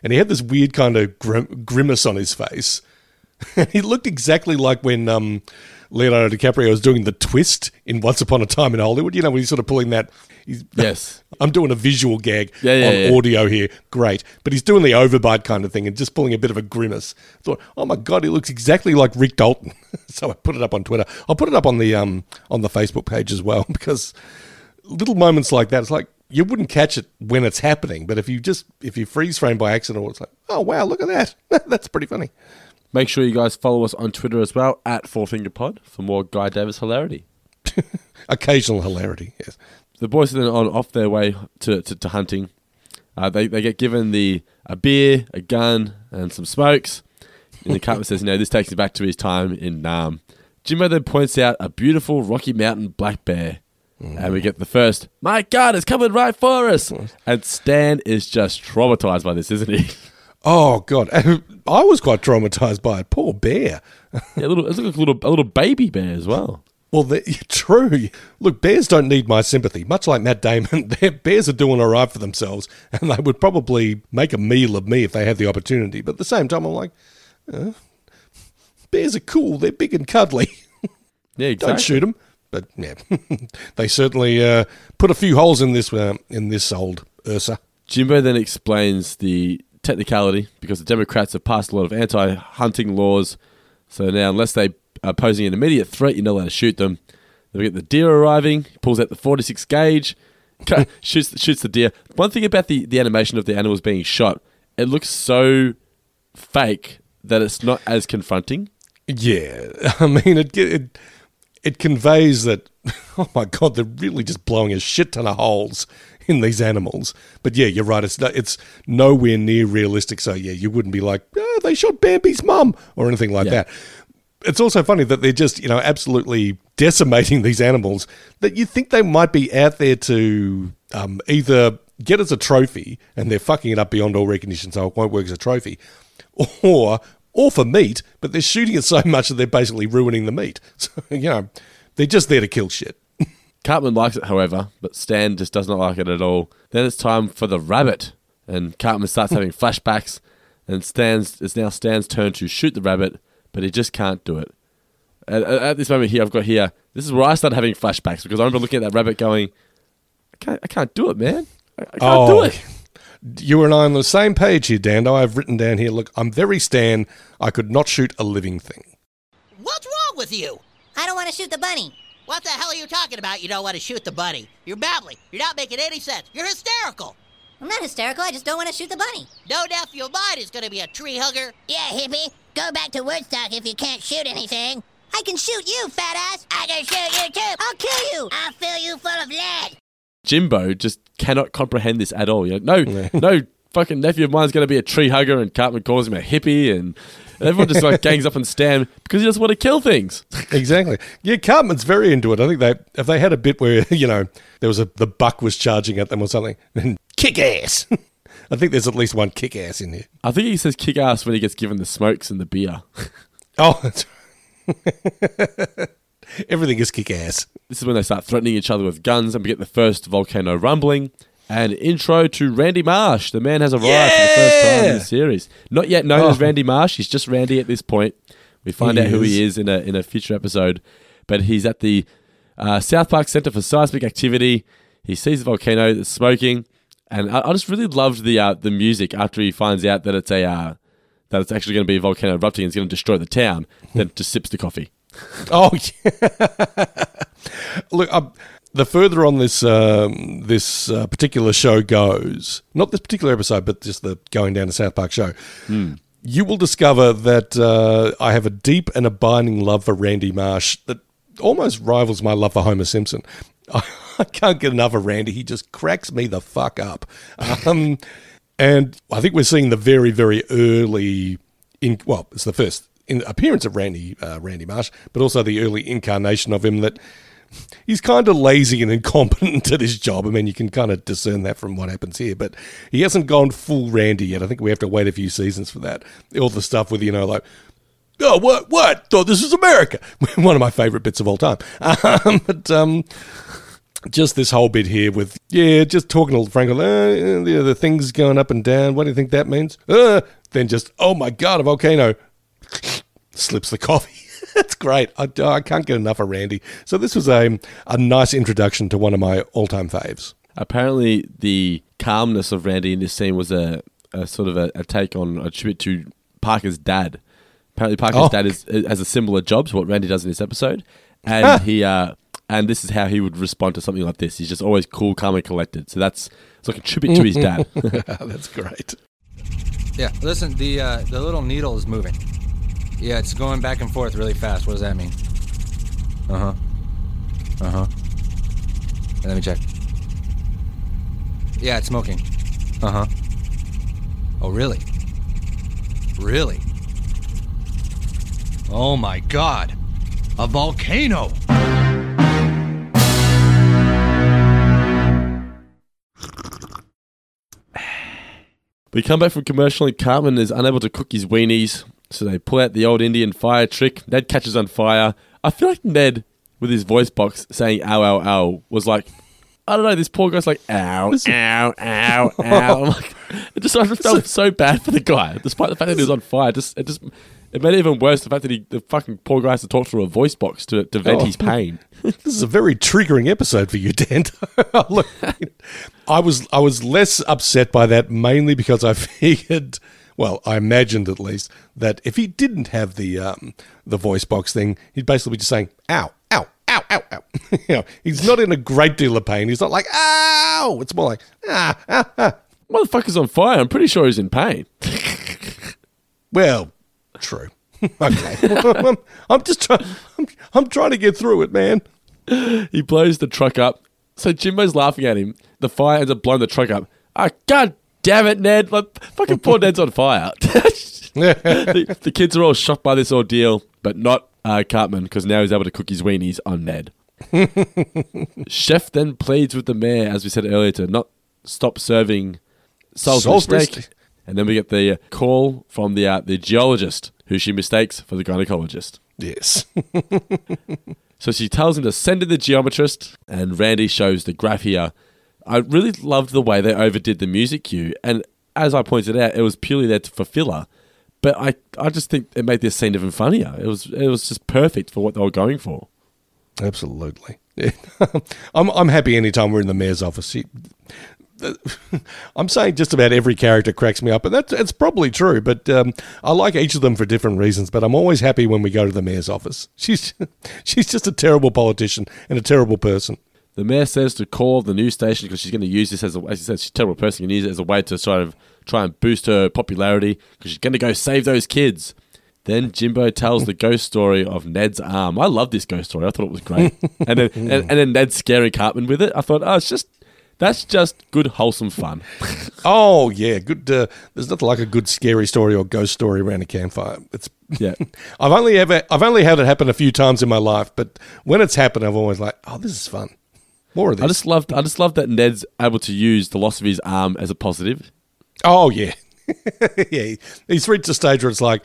and he had this weird kind of grim, grimace on his face. he looked exactly like when um, Leonardo DiCaprio was doing the twist in Once Upon a Time in Hollywood. You know, when he's sort of pulling that. He's, Yes. I'm doing a visual gag Yeah, yeah, on yeah. audio here. Great. But he's doing the overbite kind of thing and just pulling a bit of a grimace. Thought, oh my God, he looks exactly like Rick Dalton. so I put it up on Twitter. I'll put it up on the um on the Facebook page as well because little moments like that, it's like you wouldn't catch it when it's happening, but if you just if you freeze frame by accident, it's like, oh wow, look at that. That's pretty funny. Make sure you guys follow us on Twitter as well at Four Finger Pod for more Guy Davis hilarity. Occasional hilarity, yes. The boys are then on off their way to, to, to hunting. Uh, they, they get given the a beer, a gun, and some smokes. And the captain says, "You know, this takes me back to his time in Nam." Jimbo then points out a beautiful Rocky Mountain black bear, and we get the first. My God, it's coming right for us! And Stan is just traumatized by this, isn't he? Oh god, I was quite traumatized by it. Poor bear. yeah, a little, it's like a little, a little baby bear as well. Well, true. Look, bears don't need my sympathy. Much like Matt Damon, their bears are doing all right for themselves, and they would probably make a meal of me if they had the opportunity. But at the same time, I'm like, uh, bears are cool. They're big and cuddly. Yeah, exactly. don't shoot them. But yeah, they certainly uh, put a few holes in this uh, in this old Ursa. Jimbo then explains the technicality because the Democrats have passed a lot of anti hunting laws. So now, unless they are posing an immediate threat, you're not allowed to shoot them. Then we get the deer arriving, pulls out the 46 gauge, shoots, shoots the deer. One thing about the, the animation of the animals being shot, it looks so fake that it's not as confronting. Yeah, I mean it. It it conveys that. Oh my god, they're really just blowing a shit ton of holes in these animals. But yeah, you're right. It's it's nowhere near realistic. So yeah, you wouldn't be like, oh, they shot Bambi's mum or anything like Yeah. that. It's also funny that they're just you know absolutely decimating these animals that you think they might be out there to um, either get as a trophy and they're fucking it up beyond all recognition, so it won't work as a trophy, or or for meat, but they're shooting it so much that they're basically ruining the meat. So you know, they're just there to kill shit. Cartman likes it, however, but Stan just does not like it at all. Then it's time for the rabbit, and Cartman starts having flashbacks, and Stan's it's now Stan's turn to shoot the rabbit, but he just can't do it. At, at- at this moment here, I've got here. This is where I started having flashbacks because I remember looking at that rabbit, going, "I can't, I can't do it, man. I, I can't do Oh. it." You and I on the same page here, Dan. I've written down here. Look, I'm very Stan. I could not shoot a living thing. What's wrong with you? I don't want to shoot the bunny. What the hell are you talking about? You don't want to shoot the bunny. You're babbling. You're not making any sense. You're hysterical. I'm not hysterical. I just don't want to shoot the bunny. No nephew of mine is going to be a tree hugger. Yeah, hippie. Go back to Woodstock if you can't shoot anything. I can shoot you, fat ass. I can shoot you too. I'll kill you. I'll fill you full of lead. Jimbo just cannot comprehend this at all. You're like, no, no fucking nephew of mine's going to be a tree hugger, and Cartman calls him a hippie, and everyone just like gangs up and Stan because he doesn't want to kill things. Exactly. Yeah, Cartman's very into it. I think they if they had a bit where you know there was a the buck was charging at them or something, then kick ass. I think there's at least one kick ass in here. I think he says kick ass when he gets given the smokes and the beer. Oh, that's everything is kick ass. This is when they start threatening each other with guns, and we get the first volcano rumbling. And intro to Randy Marsh. The man has arrived for the first time in the series. Not yet known as Oh. Randy Marsh. He's just Randy at this point. We find He out who he is. is in a in a future episode. But he's at the uh, South Park Center for Seismic Activity. He sees the volcano that's smoking, and I, I just really loved the uh, the music after he finds out that it's a uh, that it's actually going to be a volcano erupting and it's going to destroy the town. then just sips the coffee. Oh, yeah. look, um, the further on this um, this uh, particular show goes, not this particular episode, but just the going down to South Park show, you will discover that uh, I have a deep and abiding love for Randy Marsh that almost rivals my love for Homer Simpson. I can't get enough of Randy. He just cracks me the fuck up. Um, and I think we're seeing the very, very early in well, it's the first in appearance of Randy uh, Randy Marsh, but also the early incarnation of him that he's kind of lazy and incompetent at his job. I mean, you can kind of discern that from what happens here, but he hasn't gone full Randy yet. I think we have to wait a few seasons for that. All the stuff with you know like. Oh, what? What? Thought this was America. One of my favorite bits of all time. Um, but um, just this whole bit here with yeah, just talking to Frank. Uh, the, the things going up and down. What do you think that means? Uh, then just oh my god, a volcano slips the coffee. That's great. I, I can't get enough of Randy. So this was a a nice introduction to one of my all time faves. Apparently, the calmness of Randy in this scene was a, a sort of a, a take on a tribute to Parker's dad. Apparently, Parker's Oh. dad is, has a similar job to what Randy does in this episode, and he uh, and this is how he would respond to something like this. He's just always cool, calm, and collected. So that's it's like a tribute to his dad. That's great. Yeah, listen, the uh, the little needle is moving. Yeah, it's going back and forth really fast. What does that mean? Uh huh. Uh huh. Let me check. Yeah, it's smoking. Uh huh. Oh, really? Really? Oh my god! A volcano! We come back from commercial and Cartman is unable to cook his weenies, so they pull out the old Indian fire trick. Ned catches on fire. I feel like Ned, with his voice box saying ow, ow, ow, was like, I don't know, this poor guy's like, ow, ow, ow, ow. I'm like, it just I felt so bad for the guy, despite the fact that he was on fire. Just It just, it made it even worse the fact that he, the fucking poor guy has to talk through a voice box to, to vent Oh. his pain. This is a very triggering episode for you, Dan. Look, I was I was less upset by that mainly because I figured, well, I imagined at least that if he didn't have the um, the voice box thing, he'd basically be just saying "ow, ow, ow, ow, ow." you know, he's not in a great deal of pain. He's not like "ow." It's more like "ah, ah, ah." Motherfucker's on fire. I'm pretty sure he's in pain. Well, True. okay. I'm, I'm just trying. I'm, I'm trying to get through it, man. He blows the truck up. So Jimbo's laughing at him. The fire ends up blowing the truck up. Ah, god damn it, Ned! Like fucking poor Ned's on fire. the, the kids are all shocked by this ordeal, but not uh, Cartman because now he's able to cook his weenies on Ned. Chef then pleads with the mayor, as we said earlier, to not stop serving Salisbury, steak. steak. And then we get the uh, call from the uh, the geologist, who she mistakes for the gynecologist. Yes. So she tells him to send in the geometrist, and Randy shows the graph here. I really loved the way they overdid the music cue, and as I pointed out, it was purely there for filler. But I, I just think it made this scene even funnier. It was, it was just perfect for what they were going for. Absolutely. Yeah. I'm I'm happy anytime we're in the mayor's office. I'm saying just about every character cracks me up, and that's it's probably true. But um, I like each of them for different reasons. But I'm always happy when we go to the mayor's office. She's she's just a terrible politician and a terrible person. The mayor says to call the news station because she's going to use this as a, as you said, she's a terrible person. Can use it as a way to sort of try and boost her popularity because she's going to go save those kids. Then Jimbo tells the ghost story of Ned's arm. I love this ghost story. I thought it was great. and then and, and then Ned scaring Cartman with it. I thought, oh, it's just that's just good wholesome fun. Oh yeah, good. Uh, there's nothing like a good scary story or ghost story around a campfire. It's Yeah. I've only ever I've only had it happen a few times in my life, but when it's happened, I've always like, oh, this is fun. More of this. I just loved I just love that Ned's able to use the loss of his arm as a positive. Oh yeah, yeah. He's reached a stage where it's like,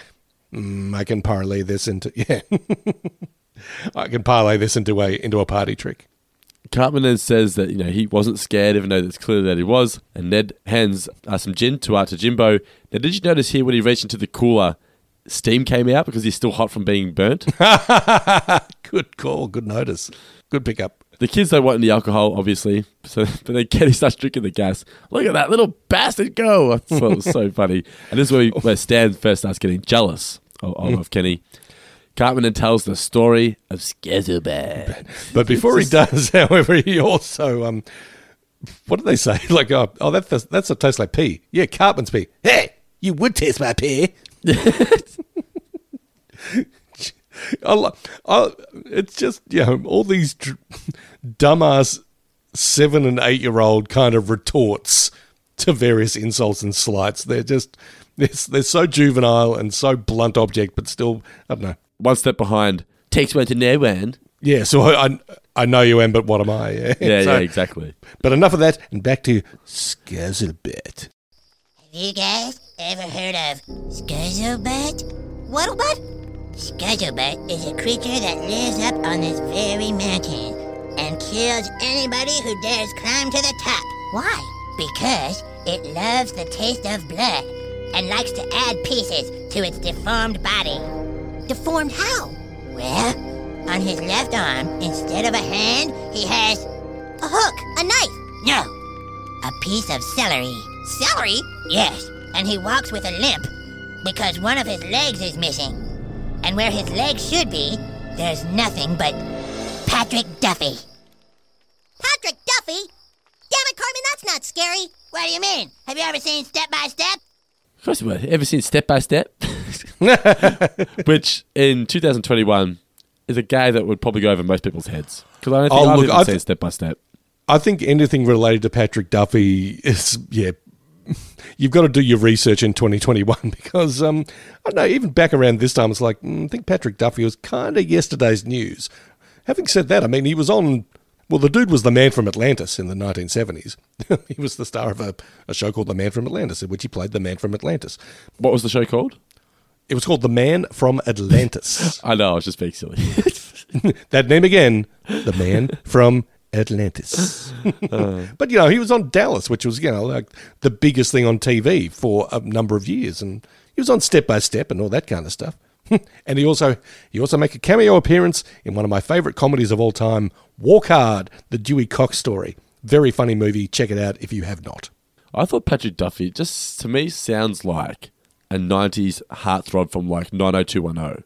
mm, I can parlay this into yeah, I can parlay this into a into a party trick. Cartman then says that you know he wasn't scared, even though it's clear that he was. And Ned hands uh, some gin to to Jimbo. Now, did you notice here when he reached into the cooler, steam came out because he's still hot from being burnt? Good call. Good notice. Good pickup. The kids don't want any alcohol, obviously. So, but then Kenny starts drinking the gas. Look at that little bastard go! I thought it was so funny. And this is where, we, where Stan first starts getting jealous of, of, of Kenny. Cartman then tells the story of Scuzzlebutt. But before he does, however, he also um, what did they say? Like, oh, oh that that's, that's a taste like pee. Yeah, Cartman's pee. Hey, you would taste my pee. I, I, it's just you know all these dr- dumbass seven and eight year old kind of retorts to various insults and slights. They're just they're, they're so juvenile and so blunt object, but still I don't know. One step behind. Takes one to no one. Yeah, so I I, I know you am, but what am I? Yeah, Yeah, So- yeah, exactly. But enough of that, and back to Scuzzlebutt. Have you guys ever heard of Scuzzlebutt? Whattlebut? Scuzzlebutt is a creature that lives up on this very mountain and kills anybody who dares climb to the top. Why? Because it loves the taste of blood and likes to add pieces to its deformed body. Deformed how? Well, on his left arm, instead of a hand, he has a hook, a knife. No, a piece of celery. Celery? Yes, and he walks with a limp because one of his legs is missing. And where his legs should be, there's nothing but Patrick Duffy. Patrick Duffy? Damn it, Cartman, that's not scary. What do you mean? Have you ever seen Step by Step? First of all, ever seen Step by Step? Which in 2021 is a guy that would probably go over most people's heads. Because I don't think Oh, I've look, even I seen th- Step by Step. I think anything related to Patrick Duffy is yeah. You've got to do your research in 2021 because um, I don't know. Even back around this time, it's like mm, I think Patrick Duffy was kind of yesterday's news. Having said that, I mean he was on. Well, the dude was the man from Atlantis in the 1970s. he was the star of a, a show called The Man from Atlantis, in which he played the man from Atlantis. What was the show called? It was called The Man from Atlantis. I know, I was just being silly. that name again, the man from Atlantis. but you know, he was on Dallas, which was you know like the biggest thing on TV for a number of years, and he was on Step by Step and all that kind of stuff. and he also he also make a cameo appearance in one of my favorite comedies of all time, Walk Hard, the Dewey Cox story. Very funny movie. Check it out if you have not. I thought Patrick Duffy just to me sounds like a 90s heartthrob from like 90210.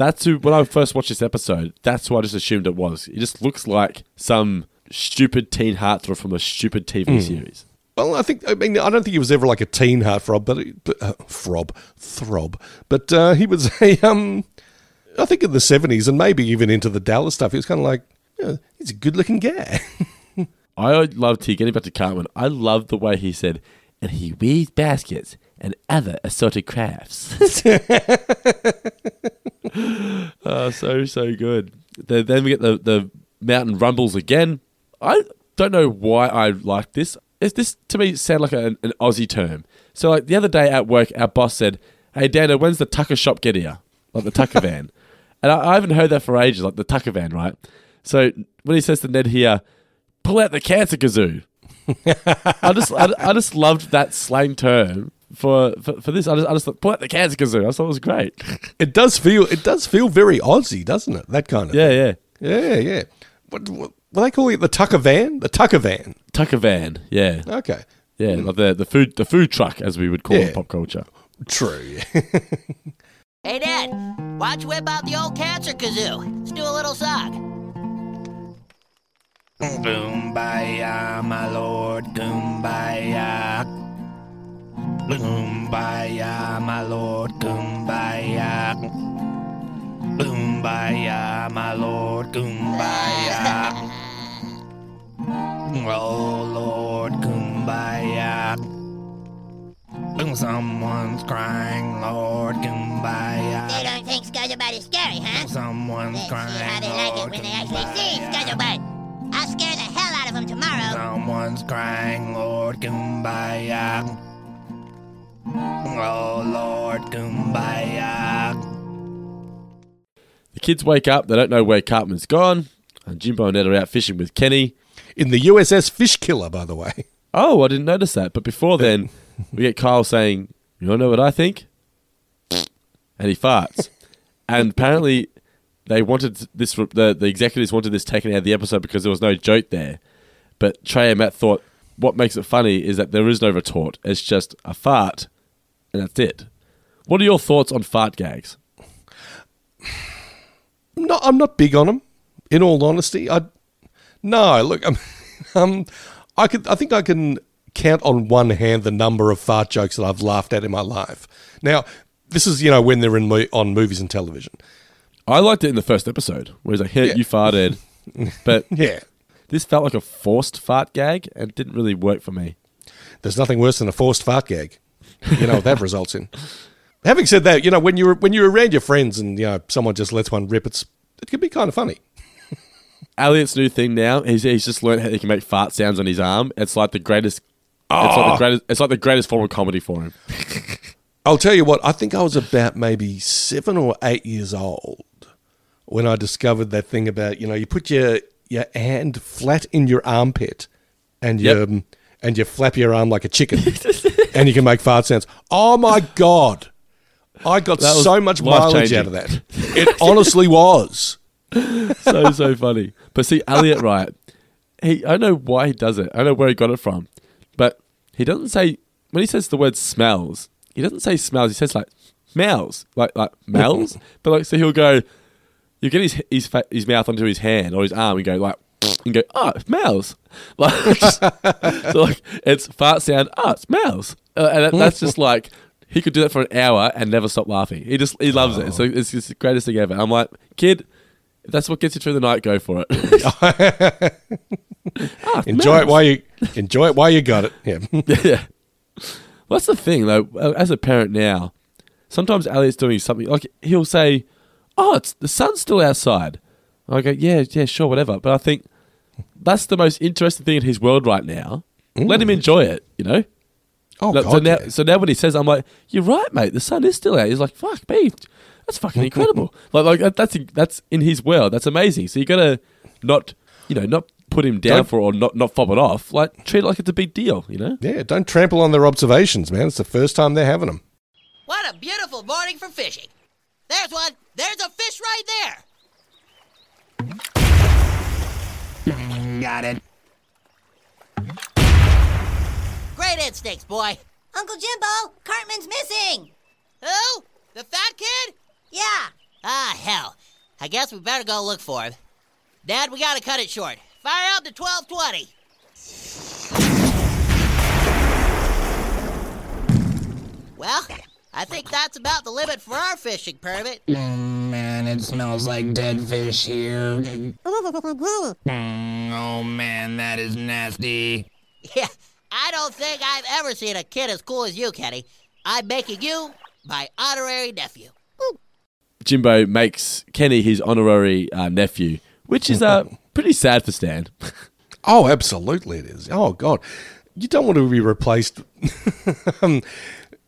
That's who, when I first watched this episode, that's who I just assumed it was. It just looks like some stupid teen heartthrob from a stupid TV series. Well, I think I mean I don't think he was ever like a teen heartthrob, but, but uh, throb, throb. But uh, he was a um, I think in the seventies and maybe even into the Dallas stuff. He was kind of like yeah, he's a good-looking guy. I loved he getting back to Cartman. I loved the way he said, and he weaves baskets and other assorted crafts. oh, so so good. Then, then we get the the mountain rumbles again. I don't know why I like this. Is this to me sound like an, an Aussie term? So like the other day at work, our boss said, "Hey Dana, when's the Tucker shop get here? Like the Tucker van?" and I, I haven't heard that for ages. Like the Tucker van, right? So when he says to Ned here, "Pull out the cancer kazoo," I just I, I just loved that slang term for, for, for this. I just I just thought, pull out the cancer kazoo. I thought it was great. it does feel it does feel very Aussie, doesn't it? That kind of yeah, thing. yeah. yeah, yeah. What, what what they call it? The Tucker van? The Tucker van. Tucker van, yeah, Okay, yeah, like the the food the food truck as we would call it Yeah. in pop culture. true. Hey, Dad, why don't you whip out the old cancer kazoo? Let's do a little song. Kumbaya, my lord, Boom kumbaya. Kumbaya, my lord, kumbaya. Kumbaya, my lord, kumbaya. Oh, Lord, kumbaya. Someone's crying, Lord, Kumbaya. They don't think Scuzzlebutt is scary, huh? Someone's Let's see crying, how they like it Lord, when they actually see kumbaya. Scuzzlebutt. I'll scare the hell out of them tomorrow. Someone's crying, Lord, kumbaya. Oh, Lord, kumbaya. The kids wake up. They don't know where Cartman's gone. And Jimbo and Ned are out fishing with Kenny. In the USS Fish Killer, by the way. Oh, I didn't notice that. But before then, we get Kyle saying, "You don't know what I think," and he farts. and apparently, they wanted this. The the executives wanted this taken out of the episode because there was no joke there. But Trey and Matt thought what makes it funny is that there is no retort. It's just a fart, and that's it. What are your thoughts on fart gags? No, I'm not big on them. In all honesty, I no. Look, I'm, um, I could. I think I can count on one hand the number of fart jokes that I've laughed at in my life. Now, this is you know when they're in mo- on movies and television. I liked it in the first episode where he's like, "Hey, Yeah. you farted," but Yeah, this felt like a forced fart gag and didn't really work for me. there's nothing worse than a forced fart gag. You know what that results in. Having said that, you know when you're when you're around your friends and you know someone just lets one rip, it's it can be kind of funny. Elliot's new thing now, he's, he's just learned how he can make fart sounds on his arm. It's like the greatest. It's like the greatest. It's like the greatest form of comedy for him. I'll tell you what, I think I was about maybe seven or eight years old when I discovered that thing about, you know, you put your, your hand flat in your armpit and you, Yep. um, and you flap your arm like a chicken and you can make fart sounds. Oh my God. I got so much mileage out of that. It honestly was. so so funny. But see, Elliot, right? He, I don't know why he does it. I don't know where he got it from, but he doesn't say when he says the word smells. He doesn't say smells. He says like smells, like like smells. but like so he'll go. You get his his fa- his mouth onto his hand or his arm and go like and go oh it smells like so like it's fart sound oh it smells uh, and that, that's just like he could do that for an hour and never stop laughing. He just he loves it. So it's just the greatest thing ever. I'm like kid. If that's what gets you through the night, go for it. Ah, Enjoy it while you enjoy it while you got it. Yeah. yeah. Well, that's the thing, though. Uh, As a parent now, sometimes Elliot's doing something like he'll say, "Oh, it's the sun's still outside." I go, "Yeah, yeah, sure, whatever." But I think that's the most interesting thing in his world right now. Let him enjoy it, you know. Oh, Look, God, so now, yeah. so now when he says, "I'm like, you're right, mate. The sun is still out." He's like, "Fuck me, that's fucking incredible." like, like that's that's in his world. That's amazing. So you gotta not, you know, not put him down Don't- for or not not fob it off. Like treat it like it's a big deal, you know. Yeah, don't trample on their observations, man. It's the first time they're having them. What a beautiful morning for fishing. There's one. There's a fish right there. Mm, got it. Great instincts, boy. Uncle Jimbo, Cartman's missing. Who? The fat kid? Yeah. Ah, hell. I guess we better go look for him. Dad, we gotta cut it short. Fire up to 1220. Well, I think that's about the limit for our fishing permit. Mm, Man, it smells like dead fish here. Mm, oh man, that is nasty. Yeah, I don't think I've ever seen a kid as cool as you, Kenny. I'm making you my honorary nephew. Jimbo makes Kenny his honorary uh, nephew, which is uh, pretty sad for Stan. Oh, absolutely, it is. Oh God, you don't want to be replaced, um,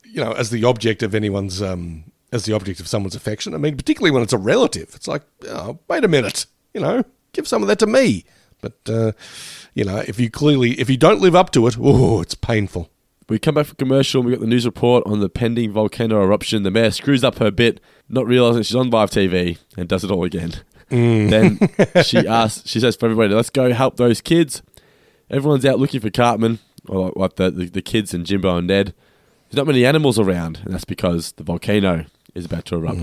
you know, as the object of anyone's, um, as the object of someone's affection. I mean, particularly when it's a relative. It's like, oh, wait a minute, you know, give some of that to me. But uh, you know, if you clearly, if you don't live up to it, oh, it's painful. We come back from commercial and we got the news report on the pending volcano eruption. The mayor screws up her bit, not realizing she's on live TV, and does it all again. Then she asks, she says for everybody, let's go help those kids. Everyone's out looking for Cartman, or like, like the, the, the kids and Jimbo and Ned. There's not many animals around, and that's because the volcano is about to erupt.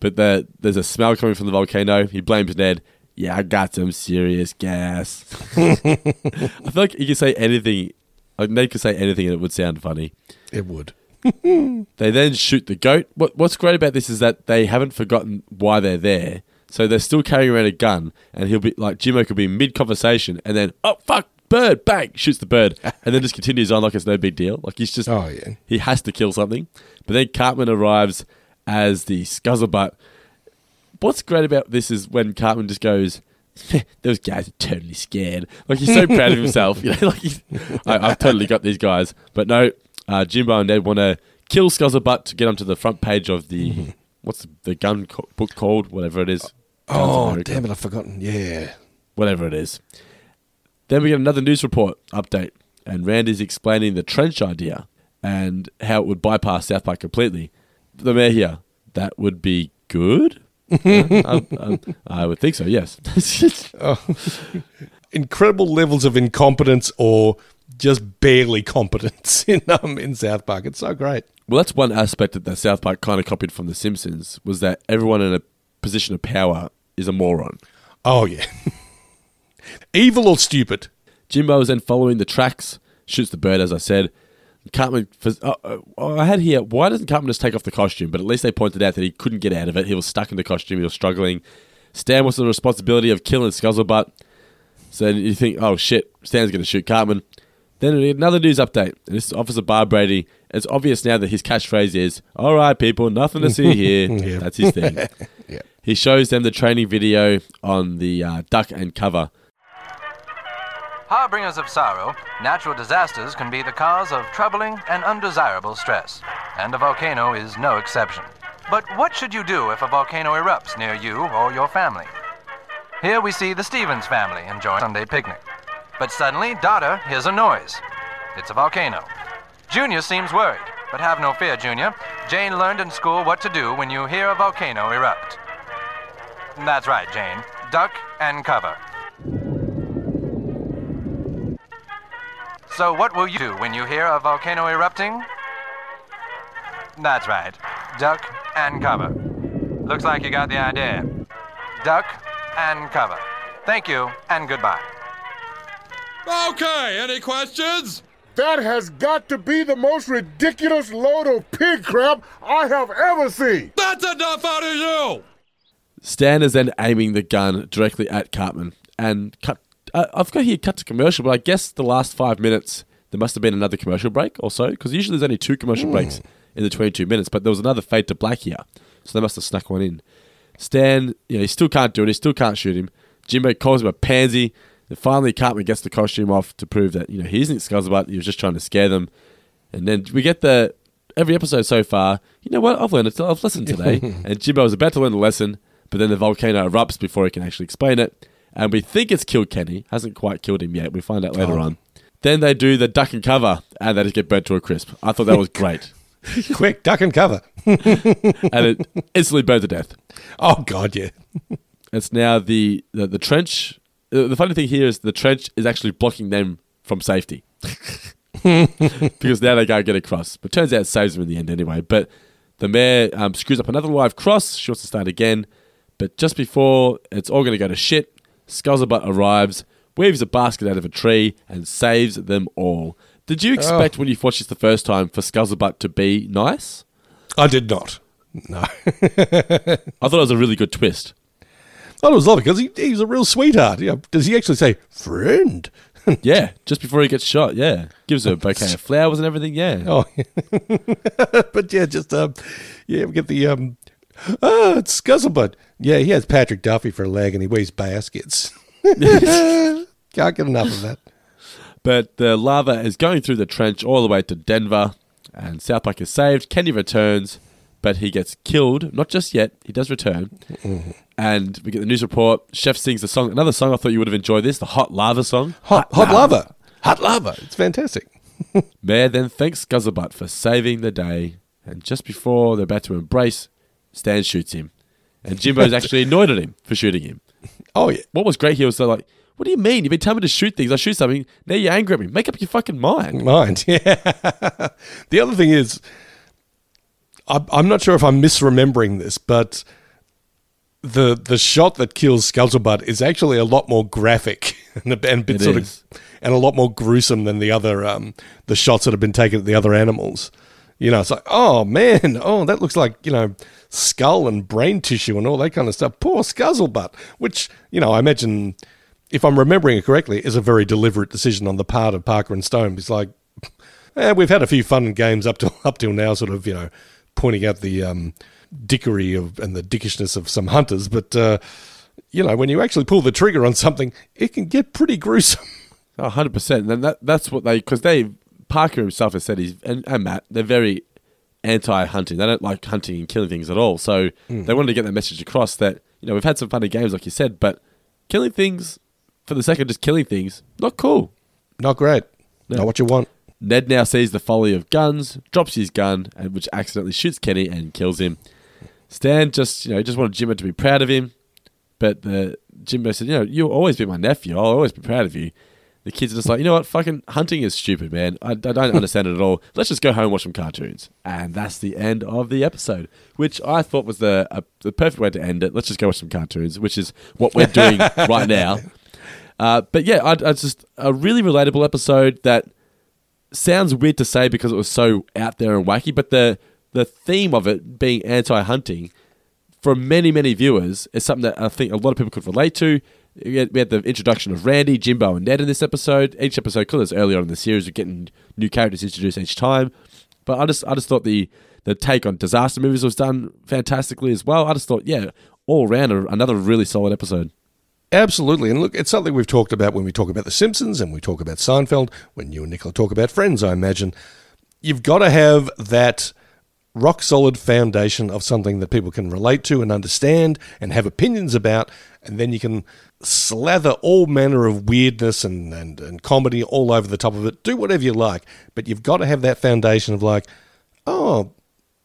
But the, there's a smell coming from the volcano. He blames Ned. Yeah, I got some serious gas. I feel like you could say anything. Like Ned could say anything and it would sound funny. It would. They then shoot the goat. What, what's great about this is that they haven't forgotten why they're there. So they're still carrying around a gun, and he'll be like Jimbo could be mid conversation, and then oh fuck, bird, bang, shoots the bird, and then just continues on like it's no big deal. Like he's just Oh, yeah. he has to kill something. But then Cartman arrives as the scuzzlebutt. What's great about this is when Cartman just goes. Those guys are totally scared. Like he's so proud of himself. You know, like he's, I, I've totally got these guys. But no, uh, Jimbo and Ned want to kill Scuzzlebutt to get onto the front page of the what's the, the gun co- book called? Whatever it is. Guns Oh, damn it! I've forgotten. Yeah. Whatever it is. Then we get another news report update, and Randy's explaining the trench idea and how it would bypass South Park completely. The mayor here, that would be good. Yeah, um, um, I would think so. Yes. incredible levels of incompetence or just barely competence in um, in South Park. It's so great. Well, that's one aspect that the South Park kind of copied from The Simpsons was that everyone in a position of power is a moron. Oh yeah, evil or stupid. Jimbo is then following the tracks, shoots the bird, as I said. Cartman, for, oh, oh, oh, I had here, why doesn't Cartman just take off the costume? But at least they pointed out that he couldn't get out of it. He was stuck in the costume, he was struggling. Stan was the responsibility of killing Scuzzlebutt. So you think, oh shit, Stan's going to shoot Cartman. Then another news update. And this is Officer Barbrady. It's obvious now that his catchphrase is, all right, people, nothing to see here. Yeah. That's his thing. Yeah. He shows them the training video on the uh, duck and cover. Harbingers of sorrow, natural disasters can be the cause of troubling and undesirable stress, and a volcano is no exception. But what should you do if a volcano erupts near you or your family? Here we see the Stevens family enjoying a Sunday picnic. But suddenly, Dada hears a noise. It's a volcano. Junior seems worried, but have no fear, Junior. Jane learned in school what to do when you hear a volcano erupt. That's right, Jane. Duck and cover. So, what will you do when you hear a volcano erupting? That's right. Duck and cover. Looks like you got the idea. Duck and cover. Thank you and goodbye. Okay, any questions? That has got to be the most ridiculous load of pig crap I have ever seen. That's enough out of you! Stan is then aiming the gun directly at Cartman and cut. Uh, I've got here cut to commercial, but I guess the last five minutes there must have been another commercial break or so because usually there's only two commercial breaks in the 22 minutes, but there was another fade to black here, so they must have snuck one in. Stan, you know, he still can't do it. He still can't shoot him. Jimbo calls him a pansy. And finally, Cartman gets the costume off to prove that you know he isn't Scuzzlebutt. He was just trying to scare them. And then we get the every episode so far. You know what? I've learned it. I've listened today. and Jimbo is about to learn the lesson, but then the volcano erupts before he can actually explain it. And we think it's killed Kenny. Hasn't quite killed him yet. We find out later on. Then they do the duck and cover, and they just get burnt to a crisp. I thought that was great. Quick, duck and cover. and it instantly burns to death. Oh God, yeah. It's now the the, the trench. The funny thing here is the trench is actually blocking them from safety because now they can't get across. But turns out it saves them in the end anyway. But the mayor um, screws up another live cross. She wants to start again, but just before it's all going to go to shit, Scuzzlebutt arrives, weaves a basket out of a tree, and saves them all. Did you expect when you watched this the first time for Scuzzlebutt to be nice? I did not. No. I thought it was a really good twist. Oh, it was lovely because he, he's a real sweetheart. You know, does he actually say friend? yeah, just before he gets shot. Yeah, gives her a bouquet of flowers and everything. Yeah. Oh, but yeah, just um, yeah, we get the um, oh, it's Scuzzlebutt. Yeah, he has Patrick Duffy for a leg and he weighs baskets. Can't get enough of that. But the lava is going through the trench all the way to Denver, and South Park is saved. Kenny returns, but he gets killed. Not just yet. He does return. Mm-hmm. And we get the news report. Chef sings the song. Another song I thought you would have enjoyed this the Hot Lava song. Hot, hot lava. Hot lava. It's fantastic. Mayor then thanks Scuzzlebutt for saving the day. And just before they're about to embrace, Stan shoots him. And Jimbo's actually annoyed at him for shooting him. Oh, yeah. What was great here was they're like, what do you mean? You've been telling me to shoot things. I shoot something. Now you're angry at me. Make up your fucking mind. Mind, yeah. the other thing is, I, I'm not sure if I'm misremembering this, but the the shot that kills Scuzzlebutt is actually a lot more graphic and a, and a bit It sort is. of and a lot more gruesome than the other um, the shots that have been taken at the other animals. You know, it's like, oh man, oh that looks like you know skull and brain tissue and all that kind of stuff. Poor Scuzzlebutt, which you know I imagine, if I'm remembering it correctly, is a very deliberate decision on the part of Parker and Stone. It's like, eh, we've had a few fun games up till up till now, sort of you know pointing out the um, dickery of and the dickishness of some hunters, but uh, you know when you actually pull the trigger on something, it can get pretty gruesome. Hundred percent. And that that's what they because they Parker himself has said he's and, and Matt they're very anti-hunting. They don't like hunting and killing things at all. So mm. they wanted to get that message across that you know we've had some funny games like you said, but killing things for the sake of just killing things not cool. Not great. Not what you want. Ned now sees the folly of guns, drops his gun, and which accidentally shoots Kenny and kills him. Stan just you know just wanted Jimbo to be proud of him, but the Jimbo said, you know, you'll always be my nephew. I'll always be proud of you. The kids are just like, you know what, fucking hunting is stupid, man. I, I don't understand it at all. Let's just go home and watch some cartoons. And that's the end of the episode, which I thought was the uh, the perfect way to end it. Let's just go watch some cartoons, which is what we're doing right now. Uh, but yeah, I, I just a really relatable episode that sounds weird to say because it was so out there and wacky, but the the theme of it being anti-hunting for many many viewers is something that I think a lot of people could relate to. We had, we had the introduction of Randy, Jimbo, and Ned in this episode. Each episode, because earlier on in the series, we're getting new characters introduced each time. But I just I just thought the the take on disaster movies was done fantastically as well. I just thought, yeah, all around a, another really solid episode. Absolutely. And look, it's something we've talked about when we talk about The Simpsons and we talk about Seinfeld, when you and Nicola talk about Friends, I imagine. You've got to have that rock solid foundation of something that people can relate to and understand and have opinions about. And then you can slather all manner of weirdness and, and, and comedy all over the top of it. Do whatever you like. But you've got to have that foundation of like, oh,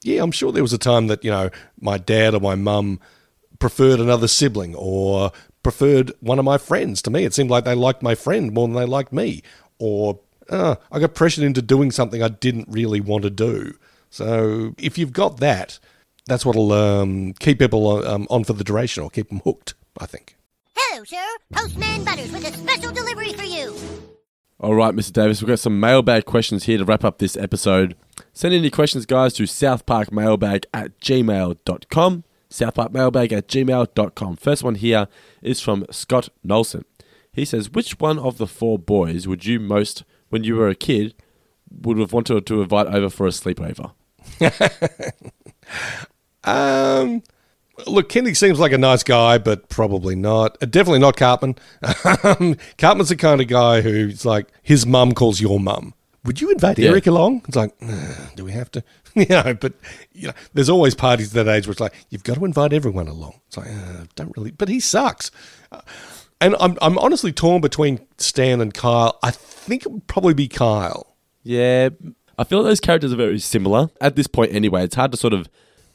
yeah, I'm sure there was a time that, you know, my dad or my mum preferred another sibling or preferred one of my friends to me. It seemed like they liked my friend more than they liked me. Or uh, I got pressured into doing something I didn't really want to do. So if you've got that, that's what'll um, keep people um, on for the duration or keep them hooked, I think. Hello, sir. Postman Butters with a special delivery for you. All right, Mr. Davis, we've got some mailbag questions here to wrap up this episode. Send in your questions, guys, to southparkmailbag at gmail.com. Southparkmailbag at gmail.com. First one here is from Scott Nolson. He says, Which one of the four boys would you most, when you were a kid, would have wanted to invite over for a sleepover? Um, look, Kenny seems like a nice guy, but probably not. Uh, definitely not Cartman. Um, Cartman's the kind of guy who's like, his mum calls your mum. Would you invite Yeah. Eric along? It's like, "Uh, do we have to? you know, but you know, there's always parties at that age where it's like, you've got to invite everyone along. It's like, uh, don't really, but he sucks. Uh, and I'm, I'm honestly torn between Stan and Kyle. I think it would probably be Kyle. Yeah, I feel like those characters are very similar at this point. Anyway, it's hard to sort of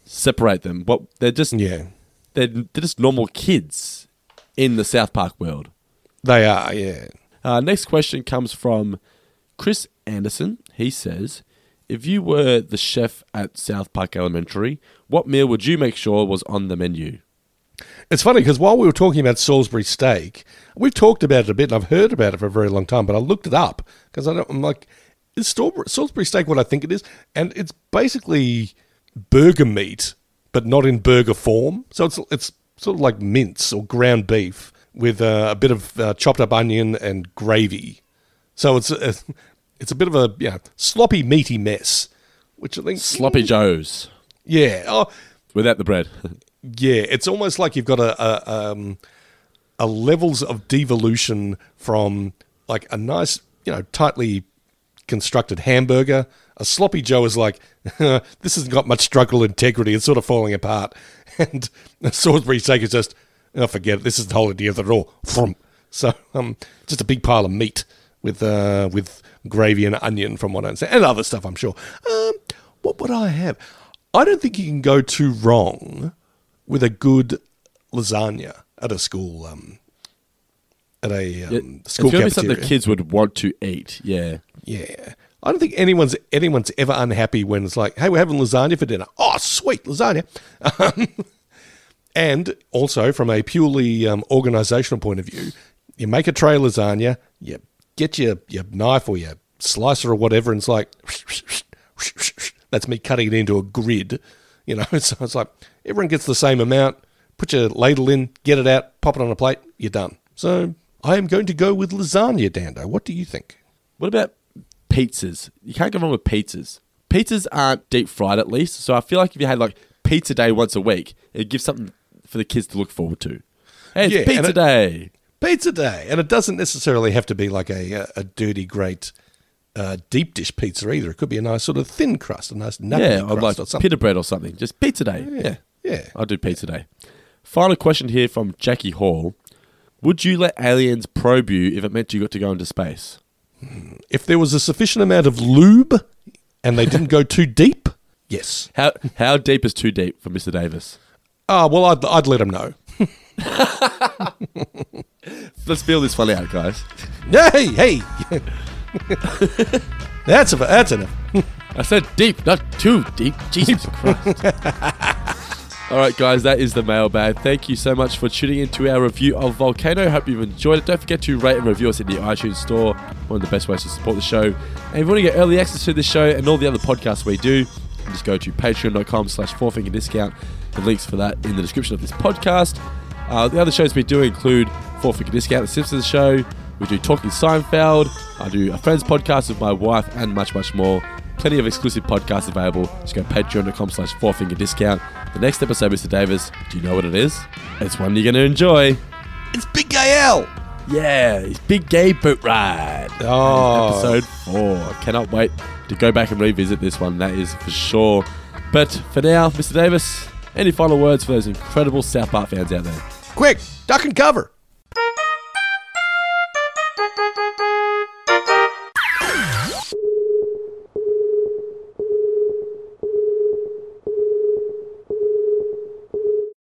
separate them. But they're just Yeah, they're, they're just normal kids in the South Park world. they are. Yeah. Uh, next question comes from Chris Anderson. He says, "If you were the chef at South Park Elementary, what meal would you make sure was on the menu?" It's funny because while we were talking about Salisbury steak, we've talked about it a bit and I've heard about it for a very long time, but I looked it up because I don't, I'm like, is Salisbury, Salisbury steak what I think it is? And it's basically burger meat, but not in burger form. So it's it's sort of like mince or ground beef with uh, a bit of uh, chopped up onion and gravy. So it's a, it's a bit of a yeah sloppy meaty mess, which I think Sloppy Joes yeah oh without the bread. yeah it's almost like you've got a a, um, a levels of devolution from like a nice you know tightly constructed hamburger. A sloppy Joe is like this hasn't got much structural integrity. It's sort of falling apart, and a Salisbury steak is just oh forget it. This is the whole idea of the raw. So um just a big pile of meat with uh with gravy and onion from what I understand and other stuff I'm sure. Um, what would I have? I don't think you can go too wrong with a good lasagna at a school um at a um, it's school gonna be something the kids would want to eat. Yeah. Yeah. I don't think anyone's anyone's ever unhappy when it's like, hey, we're having lasagna for dinner. Oh, sweet lasagna. Um, and also from a purely um, organizational point of view, you make a tray of lasagna, you get your, your knife or your slicer or whatever, and it's like, that's me cutting it into a grid. You know, so it's like everyone gets the same amount. Put your ladle in, get it out, pop it on a plate, you're done. So I am going to go with lasagna, Dando. What do you think? What about pizzas? You can't go wrong with pizzas. Pizzas aren't deep fried at least, so I feel like if you had like pizza day once a week, it gives something for the kids to look forward to. Hey, it's Yeah, pizza it- day. Pizza day, and it doesn't necessarily have to be like a a dirty, great uh, deep dish pizza either. It could be a nice sort of thin crust, a nice nutty Yeah, crust or like or something. pita bread or something. Just pizza day. Yeah. yeah. I'll do pizza day. Final question here from Jackie Hall. Would you let aliens probe you if it meant you got to go into space? If there was a sufficient amount of lube and they didn't go too deep, yes. How how deep is too deep for Mr. Davis? Ah, well, I'd, I'd let him know. Let's feel this one out, guys. Hey, hey. that's, a, that's enough. I said deep, not too deep. Jesus Christ. All right, guys, that is the mailbag. Thank you so much for tuning into our review of Volcano. Hope you've enjoyed it. Don't forget to rate and review us in the iTunes store, one of the best ways to support the show. And if you want to get early access to this show and all the other podcasts we do, just go to patreon.com slash fourfinger discount. The links for that in the description of this podcast. Uh, the other shows we do include Four Finger Discount, The Simpsons Show. We do Talking Seinfeld. I do a Friends podcast with my wife and much, much more. Plenty of exclusive podcasts available. Just go to patreon.com slash four finger discount. The next episode, Mr. Davis, do you know what it is? It's one you're going to enjoy. It's Big Gay Al. Yeah, it's Big Gay Boat Ride. Oh. Episode four. Cannot wait to go back and revisit this one, that is for sure. But for now, Mr. Davis, any final words for those incredible South Park fans out there? Quick, duck and cover.